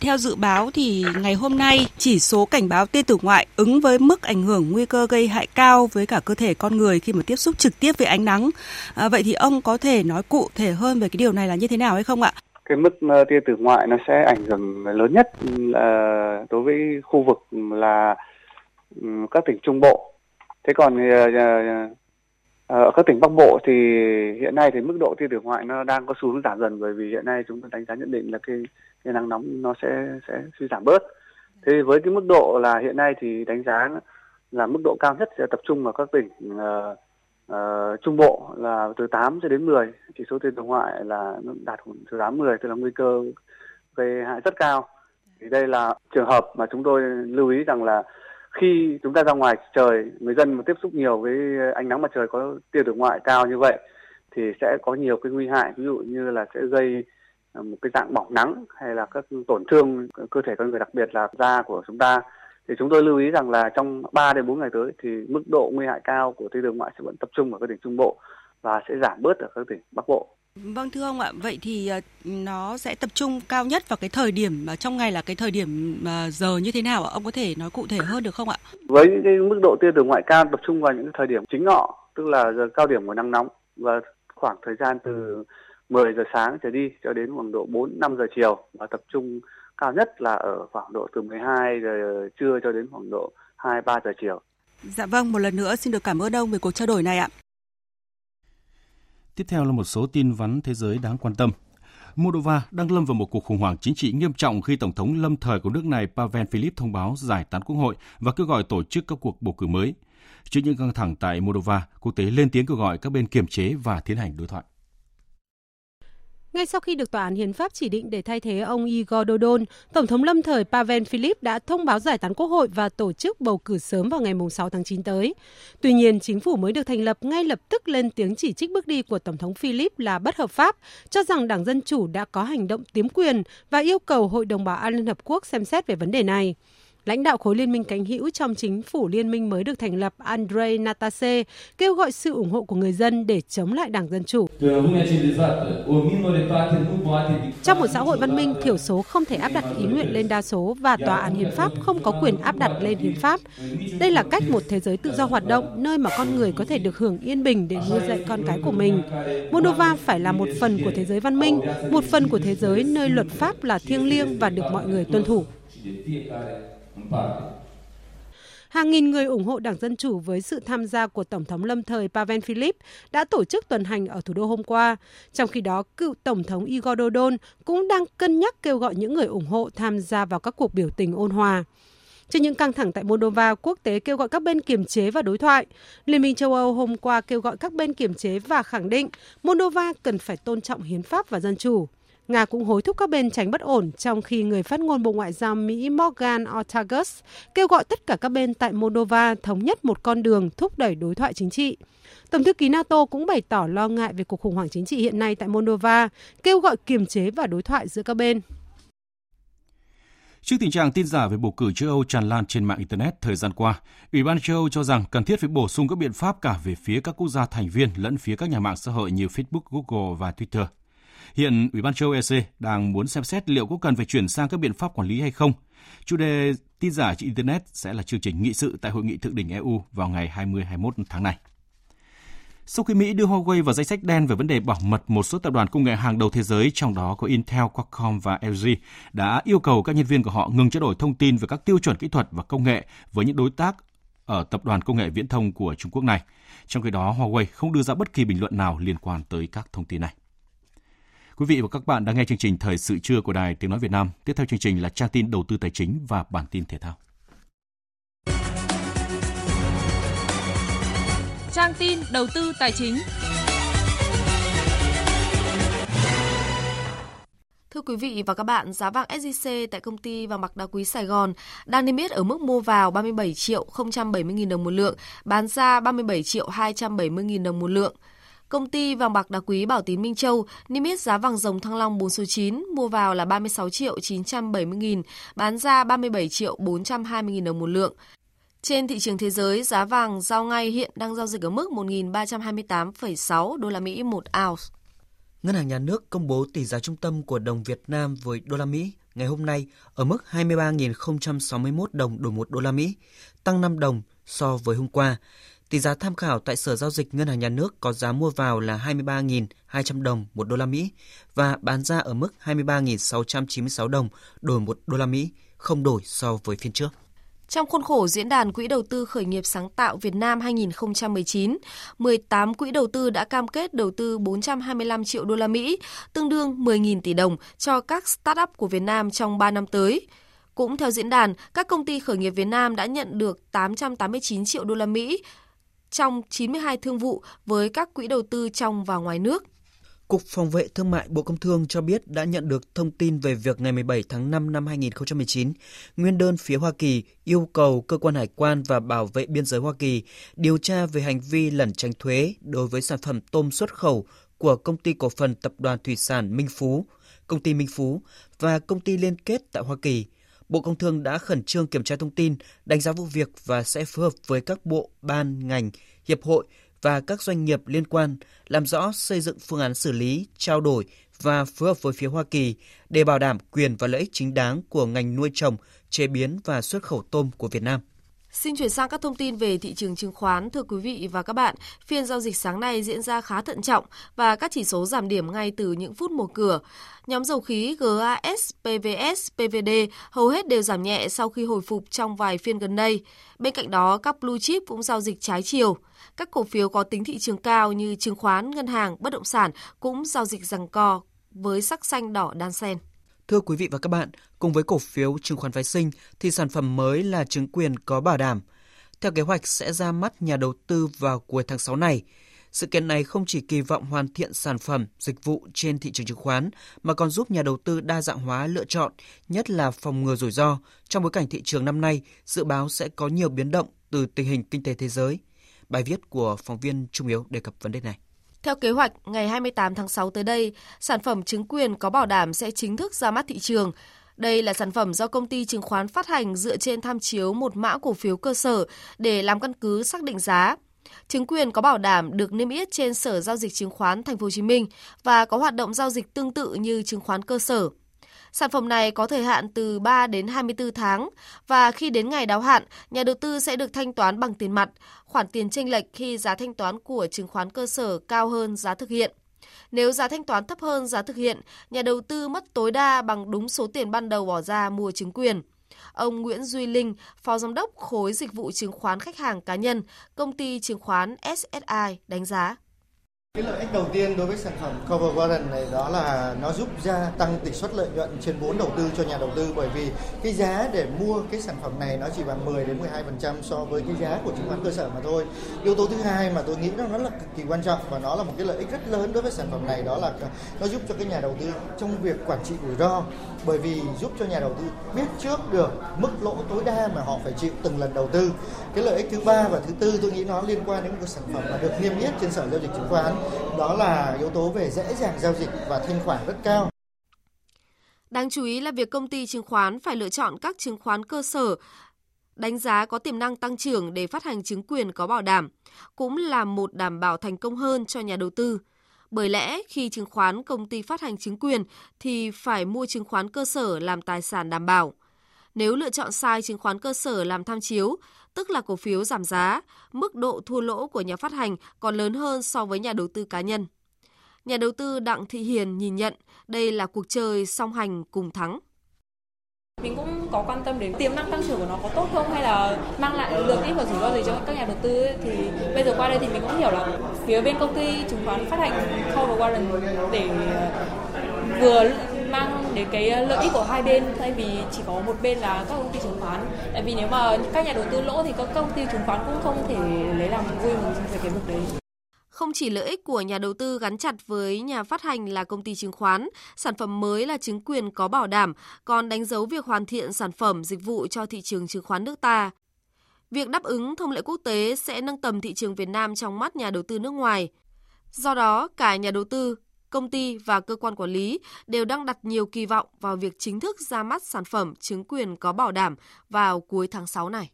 Theo dự báo thì ngày hôm nay chỉ số cảnh báo tia tử ngoại ứng với mức ảnh hưởng nguy cơ gây hại cao với cả cơ thể con người khi mà tiếp xúc trực tiếp với ánh nắng. À, vậy thì ông có thể nói cụ thể hơn về cái điều này là như thế nào hay không ạ? Cái mức ờ, tia tử ngoại nó sẽ ảnh hưởng lớn nhất là đối với khu vực là các tỉnh Trung Bộ. Thế còn ờ, Ờ, ở các tỉnh Bắc Bộ thì hiện nay thì mức độ tia tử ngoại nó đang có xu hướng giảm dần bởi vì hiện nay chúng ta đánh giá nhận định là cái, cái nắng nóng nó sẽ sẽ suy giảm bớt. Thế với cái mức độ là hiện nay thì đánh giá là mức độ cao nhất sẽ tập trung ở các tỉnh uh, uh, Trung Bộ là từ 8 cho đến 10, chỉ số tia tử ngoại là nó đạt từ 8 10 tức là nguy cơ gây hại rất cao. Thì đây là trường hợp mà chúng tôi lưu ý rằng là khi chúng ta ra ngoài trời, người dân mà tiếp xúc nhiều với ánh nắng mặt trời có tia tử ngoại cao như vậy thì sẽ có nhiều cái nguy hại, ví dụ như là sẽ gây ờ, một cái dạng bỏng nắng hay là các tổn thương cơ thể con người, đặc biệt là da của chúng ta. Thì chúng tôi lưu ý rằng là trong 3 đến 4 ngày tới thì mức độ nguy hại cao của tia tử ngoại sẽ vẫn tập trung ở các tỉnh trung bộ và sẽ giảm bớt ở các tỉnh bắc bộ. Vâng thưa ông ạ, vậy thì ờ, nó sẽ tập trung cao nhất vào cái thời điểm trong ngày là cái thời điểm ờ, giờ như thế nào ạ? Ông có thể nói cụ thể hơn được không ạ? Với cái mức độ tia tử ngoại cao tập trung vào những thời điểm chính ngọ, tức là giờ cao điểm của nắng nóng và khoảng thời gian từ 10 giờ sáng trở đi cho đến khoảng độ 4 5 giờ chiều và tập trung cao nhất là ở khoảng độ từ 12 giờ trưa cho đến khoảng độ 2 3 giờ chiều. Dạ vâng, một lần nữa xin được cảm ơn ông về cuộc trao đổi này ạ. Tiếp theo là một số tin vắn thế giới đáng quan tâm. Moldova đang lâm vào một cuộc khủng hoảng chính trị nghiêm trọng khi Tổng thống lâm thời của nước này Pavel Filip thông báo giải tán quốc hội và kêu gọi tổ chức các cuộc bầu cử mới. Trước những căng thẳng tại Moldova, quốc tế lên tiếng kêu gọi các bên kiềm chế và tiến hành đối thoại. Ngay sau khi được Tòa án Hiến pháp chỉ định để thay thế ông Igor Dodon, Tổng thống lâm thời Pavel Filip đã thông báo giải tán quốc hội và tổ chức bầu cử sớm vào ngày 6 tháng 9 tới. Tuy nhiên, chính phủ mới được thành lập ngay lập tức lên tiếng chỉ trích bước đi của Tổng thống Filip là bất hợp pháp, cho rằng Đảng Dân Chủ đã có hành động tiếm quyền và yêu cầu Hội đồng Bảo an Liên Hợp Quốc xem xét về vấn đề này lãnh đạo khối liên minh cánh hữu trong chính phủ liên minh mới được thành lập Andrei Natase kêu gọi sự ủng hộ của người dân để chống lại Đảng Dân Chủ. Trong một xã hội văn minh, thiểu số không thể áp đặt ý nguyện lên đa số và tòa án hiến pháp không có quyền áp đặt lên hiến pháp. Đây là cách một thế giới tự do hoạt động, nơi mà con người có thể được hưởng yên bình để nuôi dạy con cái của mình. Moldova phải là một phần của thế giới văn minh, một phần của thế giới nơi luật pháp là thiêng liêng và được mọi người tuân thủ. Vâng. Hàng nghìn người ủng hộ Đảng Dân Chủ với sự tham gia của Tổng thống lâm thời Pavel Filip đã tổ chức tuần hành ở thủ đô hôm qua. Trong khi đó, cựu Tổng thống Igor Dodon cũng đang cân nhắc kêu gọi những người ủng hộ tham gia vào các cuộc biểu tình ôn hòa. Trên những căng thẳng tại Moldova, quốc tế kêu gọi các bên kiềm chế và đối thoại. Liên minh châu Âu hôm qua kêu gọi các bên kiềm chế và khẳng định Moldova cần phải tôn trọng hiến pháp và dân chủ. Nga cũng hối thúc các bên tránh bất ổn, trong khi người phát ngôn Bộ Ngoại giao Mỹ Morgan Ortagus kêu gọi tất cả các bên tại Moldova thống nhất một con đường thúc đẩy đối thoại chính trị. Tổng thư ký NATO cũng bày tỏ lo ngại về cuộc khủng hoảng chính trị hiện nay tại Moldova, kêu gọi kiềm chế và đối thoại giữa các bên. Trước tình trạng tin giả về bầu cử châu Âu tràn lan trên mạng Internet thời gian qua, Ủy ban châu Âu cho rằng cần thiết phải bổ sung các biện pháp cả về phía các quốc gia thành viên lẫn phía các nhà mạng xã hội như Facebook, Google và Twitter. Hiện Ủy ban châu EC đang muốn xem xét liệu có cần phải chuyển sang các biện pháp quản lý hay không. Chủ đề tin giả trên Internet sẽ là chương trình nghị sự tại Hội nghị Thượng đỉnh EU vào ngày 20-21 tháng này. Sau khi Mỹ đưa Huawei vào danh sách đen về vấn đề bảo mật, một số tập đoàn công nghệ hàng đầu thế giới, trong đó có Intel, Qualcomm và LG, đã yêu cầu các nhân viên của họ ngừng trao đổi thông tin về các tiêu chuẩn kỹ thuật và công nghệ với những đối tác ở tập đoàn công nghệ viễn thông của Trung Quốc này. Trong khi đó, Huawei không đưa ra bất kỳ bình luận nào liên quan tới các thông tin này. Quý vị và các bạn đang nghe chương trình Thời sự trưa của Đài Tiếng Nói Việt Nam. Tiếp theo chương trình là trang tin đầu tư tài chính và bản tin thể thao. Trang tin đầu tư tài chính. Thưa quý vị và các bạn, giá vàng SJC tại công ty vàng bạc đá quý Sài Gòn đang niêm yết ở mức mua vào 37 triệu 070 000 đồng một lượng, bán ra 37 triệu 270 000 đồng một lượng. Công ty vàng bạc đá quý Bảo Tín Minh Châu niêm yết giá vàng dòng thăng long 4 số 9 mua vào là 36 triệu 970 nghìn, bán ra 37 triệu 420 nghìn đồng một lượng. Trên thị trường thế giới, giá vàng giao ngay hiện đang giao dịch ở mức 1.328,6 đô la Mỹ một ounce. Ngân hàng Nhà nước công bố tỷ giá trung tâm của đồng Việt Nam với đô la Mỹ ngày hôm nay ở mức 23.061 đồng đổi 1 đô la Mỹ, tăng 5 đồng so với hôm qua. Tỷ giá tham khảo tại Sở Giao dịch Ngân hàng Nhà nước có giá mua vào là 23.200 đồng một đô la Mỹ và bán ra ở mức 23.696 đồng đổi một đô la Mỹ, không đổi so với phiên trước. Trong khuôn khổ Diễn đàn Quỹ đầu tư khởi nghiệp sáng tạo Việt Nam 2019, 18 quỹ đầu tư đã cam kết đầu tư 425 triệu đô la Mỹ, tương đương 10.000 tỷ đồng cho các start-up của Việt Nam trong 3 năm tới. Cũng theo diễn đàn, các công ty khởi nghiệp Việt Nam đã nhận được 889 triệu đô la Mỹ trong 92 thương vụ với các quỹ đầu tư trong và ngoài nước. Cục Phòng vệ Thương mại Bộ Công Thương cho biết đã nhận được thông tin về việc ngày 17 tháng 5 năm 2019, nguyên đơn phía Hoa Kỳ yêu cầu cơ quan hải quan và bảo vệ biên giới Hoa Kỳ điều tra về hành vi lẩn tránh thuế đối với sản phẩm tôm xuất khẩu của công ty cổ phần tập đoàn thủy sản Minh Phú, công ty Minh Phú và công ty liên kết tại Hoa Kỳ. Bộ Công Thương đã khẩn trương kiểm tra thông tin, đánh giá vụ việc và sẽ phối hợp với các bộ, ban, ngành, hiệp hội và các doanh nghiệp liên quan làm rõ xây dựng phương án xử lý, trao đổi và phối hợp với phía Hoa Kỳ để bảo đảm quyền và lợi ích chính đáng của ngành nuôi trồng, chế biến và xuất khẩu tôm của Việt Nam. Xin chuyển sang các thông tin về thị trường chứng khoán. Thưa quý vị và các bạn, phiên giao dịch sáng nay diễn ra khá thận trọng và các chỉ số giảm điểm ngay từ những phút mở cửa. Nhóm dầu khí GAS, PVS, PVD hầu hết đều giảm nhẹ sau khi hồi phục trong vài phiên gần đây. Bên cạnh đó, các blue chip cũng giao dịch trái chiều. Các cổ phiếu có tính thị trường cao như chứng khoán, ngân hàng, bất động sản cũng giao dịch rằng co với sắc xanh đỏ đan xen. Thưa quý vị và các bạn, cùng với cổ phiếu chứng khoán phái sinh thì sản phẩm mới là chứng quyền có bảo đảm. Theo kế hoạch sẽ ra mắt nhà đầu tư vào cuối tháng 6 này. Sự kiện này không chỉ kỳ vọng hoàn thiện sản phẩm, dịch vụ trên thị trường chứng khoán mà còn giúp nhà đầu tư đa dạng hóa lựa chọn, nhất là phòng ngừa rủi ro trong bối cảnh thị trường năm nay dự báo sẽ có nhiều biến động từ tình hình kinh tế thế giới. Bài viết của phóng viên Trung Yếu đề cập vấn đề này. Theo kế hoạch, ngày 28 tháng 6 tới đây, sản phẩm chứng quyền có bảo đảm sẽ chính thức ra mắt thị trường. Đây là sản phẩm do công ty chứng khoán phát hành dựa trên tham chiếu một mã cổ phiếu cơ sở để làm căn cứ xác định giá. Chứng quyền có bảo đảm được niêm yết trên Sở giao dịch chứng khoán Thành phố Hồ Chí Minh và có hoạt động giao dịch tương tự như chứng khoán cơ sở. Sản phẩm này có thời hạn từ 3 đến 24 tháng và khi đến ngày đáo hạn, nhà đầu tư sẽ được thanh toán bằng tiền mặt, khoản tiền chênh lệch khi giá thanh toán của chứng khoán cơ sở cao hơn giá thực hiện. Nếu giá thanh toán thấp hơn giá thực hiện, nhà đầu tư mất tối đa bằng đúng số tiền ban đầu bỏ ra mua chứng quyền. Ông Nguyễn Duy Linh, Phó Giám đốc khối dịch vụ chứng khoán khách hàng cá nhân, công ty chứng khoán SSI đánh giá. Cái lợi ích đầu tiên đối với sản phẩm Cover Warrant này đó là nó giúp gia tăng tỷ suất lợi nhuận trên vốn đầu tư cho nhà đầu tư bởi vì cái giá để mua cái sản phẩm này nó chỉ bằng 10 đến 12% so với cái giá của chứng khoán cơ sở mà thôi. Yếu tố thứ hai mà tôi nghĩ nó rất là cực kỳ quan trọng và nó là một cái lợi ích rất lớn đối với sản phẩm này đó là nó giúp cho cái nhà đầu tư trong việc quản trị rủi ro bởi vì giúp cho nhà đầu tư biết trước được mức lỗ tối đa mà họ phải chịu từng lần đầu tư. Cái lợi ích thứ ba và thứ tư tôi nghĩ nó liên quan đến một cái sản phẩm mà được niêm yết trên sở giao dịch chứng khoán đó là yếu tố về dễ dàng giao dịch và thanh khoản rất cao. Đáng chú ý là việc công ty chứng khoán phải lựa chọn các chứng khoán cơ sở đánh giá có tiềm năng tăng trưởng để phát hành chứng quyền có bảo đảm, cũng là một đảm bảo thành công hơn cho nhà đầu tư. Bởi lẽ khi chứng khoán công ty phát hành chứng quyền thì phải mua chứng khoán cơ sở làm tài sản đảm bảo. Nếu lựa chọn sai chứng khoán cơ sở làm tham chiếu, tức là cổ phiếu giảm giá, mức độ thua lỗ của nhà phát hành còn lớn hơn so với nhà đầu tư cá nhân. Nhà đầu tư Đặng Thị Hiền nhìn nhận đây là cuộc chơi song hành cùng thắng. Mình cũng có quan tâm đến tiềm năng tăng trưởng của nó có tốt không hay là mang lại được ít và rủi ro gì cho các nhà đầu tư ấy. thì bây giờ qua đây thì mình cũng hiểu là phía bên công ty chứng khoán phát hành cover Warren để ờ, vừa mang đến cái ờ, lợi ích của hai bên thay vì chỉ có một bên là các công ty chứng khoán tại vì nếu mà các nhà đầu tư lỗ thì các công ty chứng khoán cũng không thể lấy làm vui mừng về cái việc đấy không chỉ lợi ích của nhà đầu tư gắn chặt với nhà phát hành là công ty chứng khoán, sản phẩm mới là chứng quyền có bảo đảm, còn đánh dấu việc hoàn thiện sản phẩm dịch vụ cho thị trường chứng khoán nước ta. Việc đáp ứng thông lệ quốc tế sẽ nâng tầm thị trường Việt Nam trong mắt nhà đầu tư nước ngoài. Do đó, cả nhà đầu tư, công ty và cơ quan quản lý đều đang đặt nhiều kỳ vọng vào việc chính thức ra mắt sản phẩm chứng quyền có bảo đảm vào cuối tháng 6 này.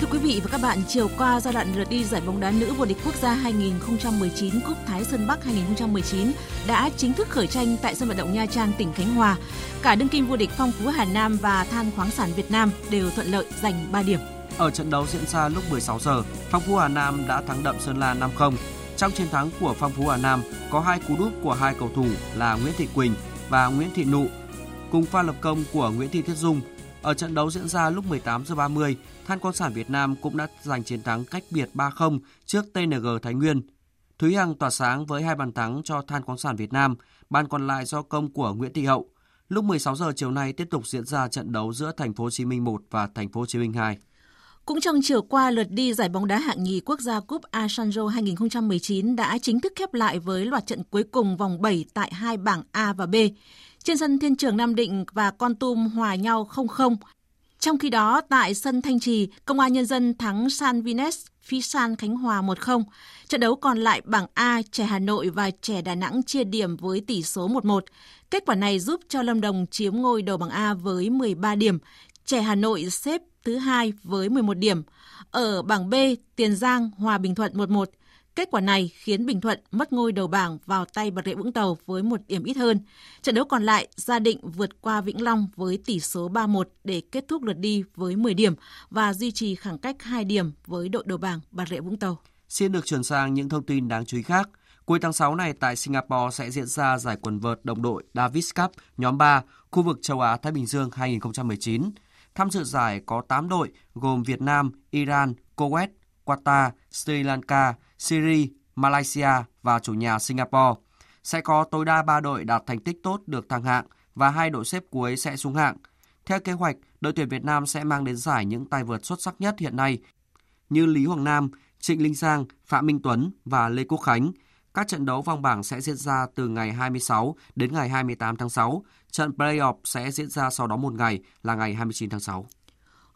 Thưa quý vị và các bạn, chiều qua giai đoạn lượt đi giải bóng đá nữ vô địch quốc gia 2019 Cúp Thái Sơn Bắc 2019 đã chính thức khởi tranh tại sân vận động Nha Trang, tỉnh Khánh Hòa. Cả đương kim vô địch Phong Phú Hà Nam và Than khoáng sản Việt Nam đều thuận lợi giành 3 điểm. Ở trận đấu diễn ra lúc 16 giờ, Phong Phú Hà Nam đã thắng đậm Sơn La 5-0. Trong chiến thắng của Phong Phú Hà Nam có hai cú đúp của hai cầu thủ là Nguyễn Thị Quỳnh và Nguyễn Thị Nụ, cùng pha lập công của Nguyễn Thị Thiết Dung. Ở trận đấu diễn ra lúc 18 giờ 30, Than khoáng sản Việt Nam cũng đã giành chiến thắng cách biệt 3-0 trước TNG Thái Nguyên. Thúy Hằng tỏa sáng với hai bàn thắng cho Than khoáng sản Việt Nam, bàn còn lại do công của Nguyễn Thị Hậu. Lúc 16 giờ chiều nay tiếp tục diễn ra trận đấu giữa Thành phố Hồ Chí Minh 1 và Thành phố Hồ Chí Minh 2. Cũng trong chiều qua, lượt đi giải bóng đá hạng nhì quốc gia Cúp Asanjo 2019 đã chính thức khép lại với loạt trận cuối cùng vòng 7 tại hai bảng A và B. Trên sân Thiên Trường Nam Định và Con Tum hòa nhau 0-0. Trong khi đó, tại sân Thanh Trì, Công an Nhân dân thắng San Vines Phi San Khánh Hòa 1-0. Trận đấu còn lại bảng A, trẻ Hà Nội và trẻ Đà Nẵng chia điểm với tỷ số 1-1. Kết quả này giúp cho Lâm Đồng chiếm ngôi đầu bảng A với 13 điểm. Trẻ Hà Nội xếp thứ hai với 11 điểm. Ở bảng B, Tiền Giang hòa Bình Thuận 1-1. Kết quả này khiến Bình Thuận mất ngôi đầu bảng vào tay Bà Rịa Vũng Tàu với một điểm ít hơn. Trận đấu còn lại, Gia Định vượt qua Vĩnh Long với tỷ số 3-1 để kết thúc lượt đi với 10 điểm và duy trì khoảng cách 2 điểm với đội đầu bảng Bà Rịa Vũng Tàu. Xin được chuyển sang những thông tin đáng chú ý khác. Cuối tháng 6 này tại Singapore sẽ diễn ra giải quần vợt đồng đội Davis Cup nhóm 3 khu vực châu Á Thái Bình Dương 2019. Tham dự giải có 8 đội gồm Việt Nam, Iran, Kuwait, Qatar, Sri Lanka, Syria, Malaysia và chủ nhà Singapore. Sẽ có tối đa 3 đội đạt thành tích tốt được thăng hạng và hai đội xếp cuối sẽ xuống hạng. Theo kế hoạch, đội tuyển Việt Nam sẽ mang đến giải những tay vợt xuất sắc nhất hiện nay như Lý Hoàng Nam, Trịnh Linh Giang, Phạm Minh Tuấn và Lê Quốc Khánh. Các trận đấu vòng bảng sẽ diễn ra từ ngày 26 đến ngày 28 tháng 6. Trận playoff sẽ diễn ra sau đó một ngày là ngày 29 tháng 6.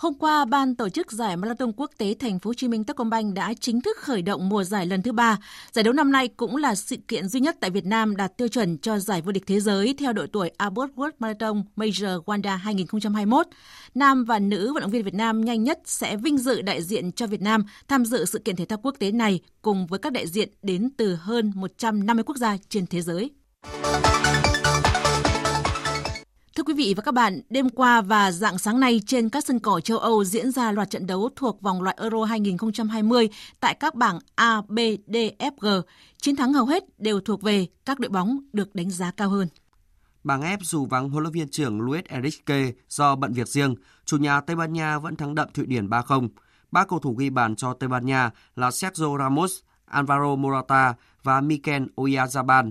Hôm qua, ban tổ chức giải Marathon Quốc tế Thành phố Hồ Chí Minh Techcombank đã chính thức khởi động mùa giải lần thứ ba. Giải đấu năm nay cũng là sự kiện duy nhất tại Việt Nam đạt tiêu chuẩn cho giải vô địch thế giới theo đội tuổi Abbott World Marathon Major Wanda 2021. Nam và nữ vận động viên Việt Nam nhanh nhất sẽ vinh dự đại diện cho Việt Nam tham dự sự kiện thể thao quốc tế này cùng với các đại diện đến từ hơn 150 quốc gia trên thế giới. Thưa quý vị và các bạn, đêm qua và dạng sáng nay trên các sân cỏ châu Âu diễn ra loạt trận đấu thuộc vòng loại Euro 2020 tại các bảng A, B, D, F, G. Chiến thắng hầu hết đều thuộc về các đội bóng được đánh giá cao hơn. Bảng F dù vắng huấn luyện viên trưởng Luis Enrique do bận việc riêng, chủ nhà Tây Ban Nha vẫn thắng đậm Thụy Điển 3-0. Ba cầu thủ ghi bàn cho Tây Ban Nha là Sergio Ramos, Alvaro Morata và Mikel Oyarzabal.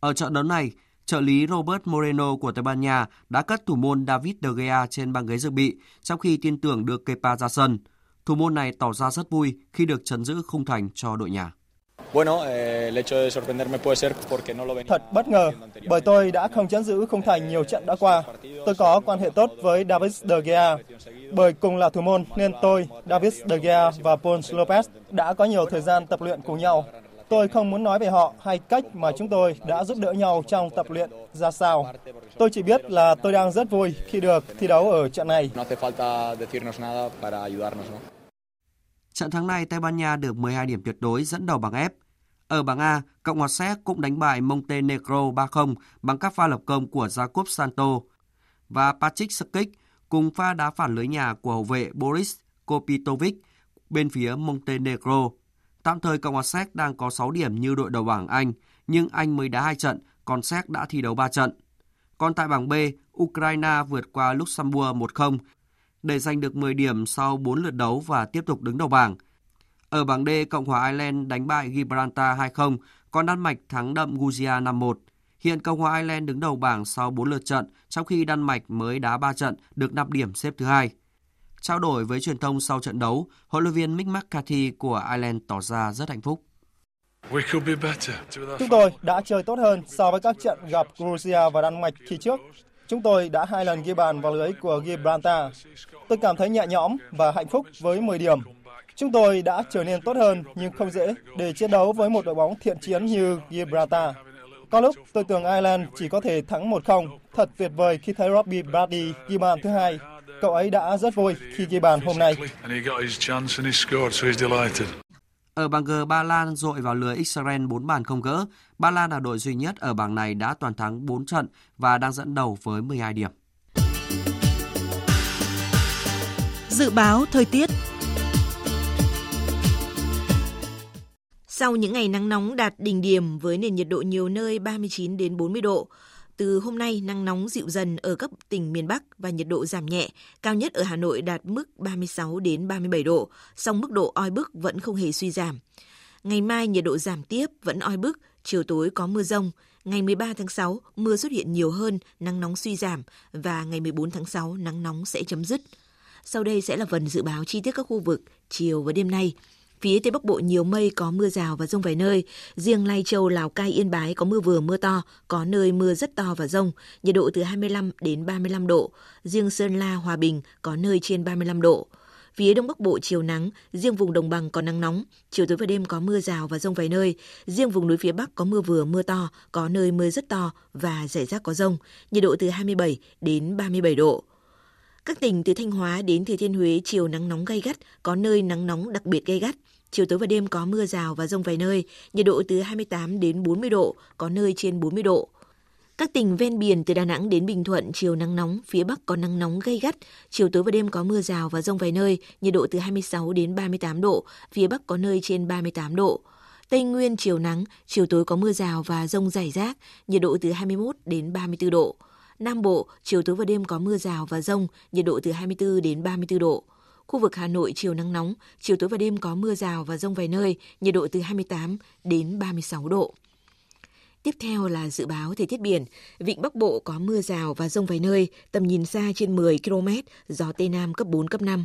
Ở trận đấu này, trợ lý Robert Moreno của Tây Ban Nha đã cất thủ môn David De Gea trên băng ghế dự bị trong khi tin tưởng đưa Kepa ra sân. Thủ môn này tỏ ra rất vui khi được chấn giữ khung thành cho đội nhà. Eh, Thật bất ngờ, bởi tôi đã không chấn giữ khung thành nhiều trận đã qua. Tôi có quan hệ tốt với David De Gea. Bởi cùng là thủ môn nên tôi, David De Gea và Paul Lopez đã có nhiều thời gian tập luyện cùng nhau. Tôi không muốn nói về họ hay cách mà chúng tôi đã giúp đỡ nhau trong tập luyện ra sao. Tôi chỉ biết là tôi đang rất vui khi được thi đấu ở trận này. Trận thắng này Tây Ban Nha được 12 điểm tuyệt đối dẫn đầu bảng F. Ở bảng A, Cộng hòa Séc cũng đánh bại Montenegro 3-0 bằng các pha lập công của Jakub Santo và Patrick Skic cùng pha đá phản lưới nhà của hậu vệ Boris Kopitovic bên phía Montenegro. Tạm thời Cộng hòa Séc đang có 6 điểm như đội đầu bảng Anh, nhưng Anh mới đá 2 trận, còn Séc đã thi đấu 3 trận. Còn tại bảng B, Ukraine vượt qua Luxembourg 1-0 để giành được 10 điểm sau 4 lượt đấu và tiếp tục đứng đầu bảng. Ở bảng D, Cộng hòa Ireland đánh bại Gibraltar 2-0, còn Đan Mạch thắng đậm Guzia 5-1. Hiện Cộng hòa Ireland đứng đầu bảng sau 4 lượt trận, trong khi Đan Mạch mới đá 3 trận, được 5 điểm xếp thứ hai. Trao đổi với truyền thông sau trận đấu, huấn luyện viên Mick McCarthy của Ireland tỏ ra rất hạnh phúc. Chúng tôi đã chơi tốt hơn so với các trận gặp Georgia và Đan Mạch khi trước. Chúng tôi đã hai lần ghi bàn vào lưới của Gibraltar. Tôi cảm thấy nhẹ nhõm và hạnh phúc với 10 điểm. Chúng tôi đã trở nên tốt hơn nhưng không dễ để chiến đấu với một đội bóng thiện chiến như Gibraltar. Có lúc tôi tưởng Ireland chỉ có thể thắng 1-0. Thật tuyệt vời khi thấy Robbie Brady ghi bàn thứ hai. Cậu ấy đã rất vui khi ghi bàn hôm nay. Ở bảng G, Ba Lan dội vào lưới Israel 4 bàn không gỡ. Ba Lan là đội duy nhất ở bảng này đã toàn thắng 4 trận và đang dẫn đầu với 12 điểm. Dự báo thời tiết Sau những ngày nắng nóng đạt đỉnh điểm với nền nhiệt độ nhiều nơi 39 đến 40 độ, từ hôm nay, nắng nóng dịu dần ở các tỉnh miền Bắc và nhiệt độ giảm nhẹ, cao nhất ở Hà Nội đạt mức 36 đến 37 độ, song mức độ oi bức vẫn không hề suy giảm. Ngày mai nhiệt độ giảm tiếp, vẫn oi bức, chiều tối có mưa rông. Ngày 13 tháng 6, mưa xuất hiện nhiều hơn, nắng nóng suy giảm và ngày 14 tháng 6, nắng nóng sẽ chấm dứt. Sau đây sẽ là phần dự báo chi tiết các khu vực chiều và đêm nay. Phía Tây Bắc Bộ nhiều mây có mưa rào và rông vài nơi. Riêng Lai Châu, Lào Cai, Yên Bái có mưa vừa mưa to, có nơi mưa rất to và rông, nhiệt độ từ 25 đến 35 độ. Riêng Sơn La, Hòa Bình có nơi trên 35 độ. Phía Đông Bắc Bộ chiều nắng, riêng vùng đồng bằng có nắng nóng, chiều tối và đêm có mưa rào và rông vài nơi. Riêng vùng núi phía Bắc có mưa vừa mưa to, có nơi mưa rất to và rải rác có rông, nhiệt độ từ 27 đến 37 độ. Các tỉnh từ Thanh Hóa đến Thừa Thiên Huế chiều nắng nóng gay gắt, có nơi nắng nóng đặc biệt gay gắt. Chiều tối và đêm có mưa rào và rông vài nơi, nhiệt độ từ 28 đến 40 độ, có nơi trên 40 độ. Các tỉnh ven biển từ Đà Nẵng đến Bình Thuận chiều nắng nóng, phía Bắc có nắng nóng gay gắt, chiều tối và đêm có mưa rào và rông vài nơi, nhiệt độ từ 26 đến 38 độ, phía Bắc có nơi trên 38 độ. Tây Nguyên chiều nắng, chiều tối có mưa rào và rông rải rác, nhiệt độ từ 21 đến 34 độ. Nam Bộ, chiều tối và đêm có mưa rào và rông, nhiệt độ từ 24 đến 34 độ. Khu vực Hà Nội chiều nắng nóng, chiều tối và đêm có mưa rào và rông vài nơi, nhiệt độ từ 28 đến 36 độ. Tiếp theo là dự báo thời tiết biển. Vịnh Bắc Bộ có mưa rào và rông vài nơi, tầm nhìn xa trên 10 km, gió Tây Nam cấp 4, cấp 5.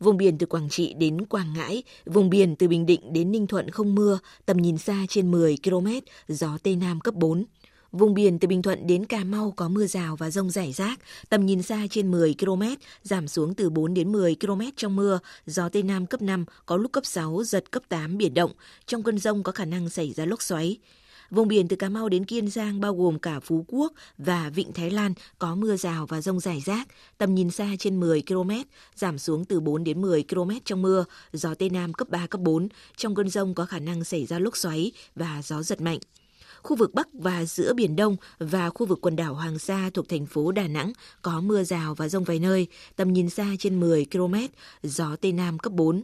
Vùng biển từ Quảng Trị đến Quảng Ngãi, vùng biển từ Bình Định đến Ninh Thuận không mưa, tầm nhìn xa trên 10 km, gió Tây Nam cấp 4. Vùng biển từ Bình Thuận đến Cà Mau có mưa rào và rông rải rác, tầm nhìn xa trên 10 km, giảm xuống từ 4 đến 10 km trong mưa, gió Tây Nam cấp 5, có lúc cấp 6, giật cấp 8 biển động. Trong cơn rông có khả năng xảy ra lốc xoáy. Vùng biển từ Cà Mau đến Kiên Giang bao gồm cả Phú Quốc và Vịnh Thái Lan có mưa rào và rông rải rác, tầm nhìn xa trên 10 km, giảm xuống từ 4 đến 10 km trong mưa, gió Tây Nam cấp 3, cấp 4. Trong cơn rông có khả năng xảy ra lốc xoáy và gió giật mạnh khu vực Bắc và giữa Biển Đông và khu vực quần đảo Hoàng Sa thuộc thành phố Đà Nẵng có mưa rào và rông vài nơi, tầm nhìn xa trên 10 km, gió Tây Nam cấp 4.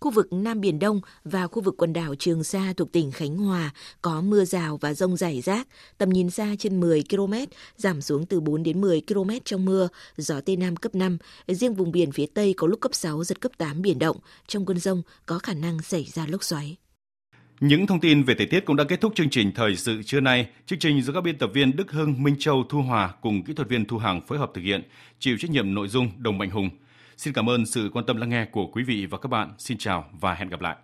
Khu vực Nam Biển Đông và khu vực quần đảo Trường Sa thuộc tỉnh Khánh Hòa có mưa rào và rông rải rác, tầm nhìn xa trên 10 km, giảm xuống từ 4 đến 10 km trong mưa, gió Tây Nam cấp 5. Riêng vùng biển phía Tây có lúc cấp 6, giật cấp 8 biển động. Trong cơn rông có khả năng xảy ra lốc xoáy. Những thông tin về thời tiết cũng đã kết thúc chương trình thời sự trưa nay. Chương trình do các biên tập viên Đức Hưng, Minh Châu, Thu Hòa cùng kỹ thuật viên Thu Hằng phối hợp thực hiện, chịu trách nhiệm nội dung Đồng Mạnh Hùng. Xin cảm ơn sự quan tâm lắng nghe của quý vị và các bạn. Xin chào và hẹn gặp lại.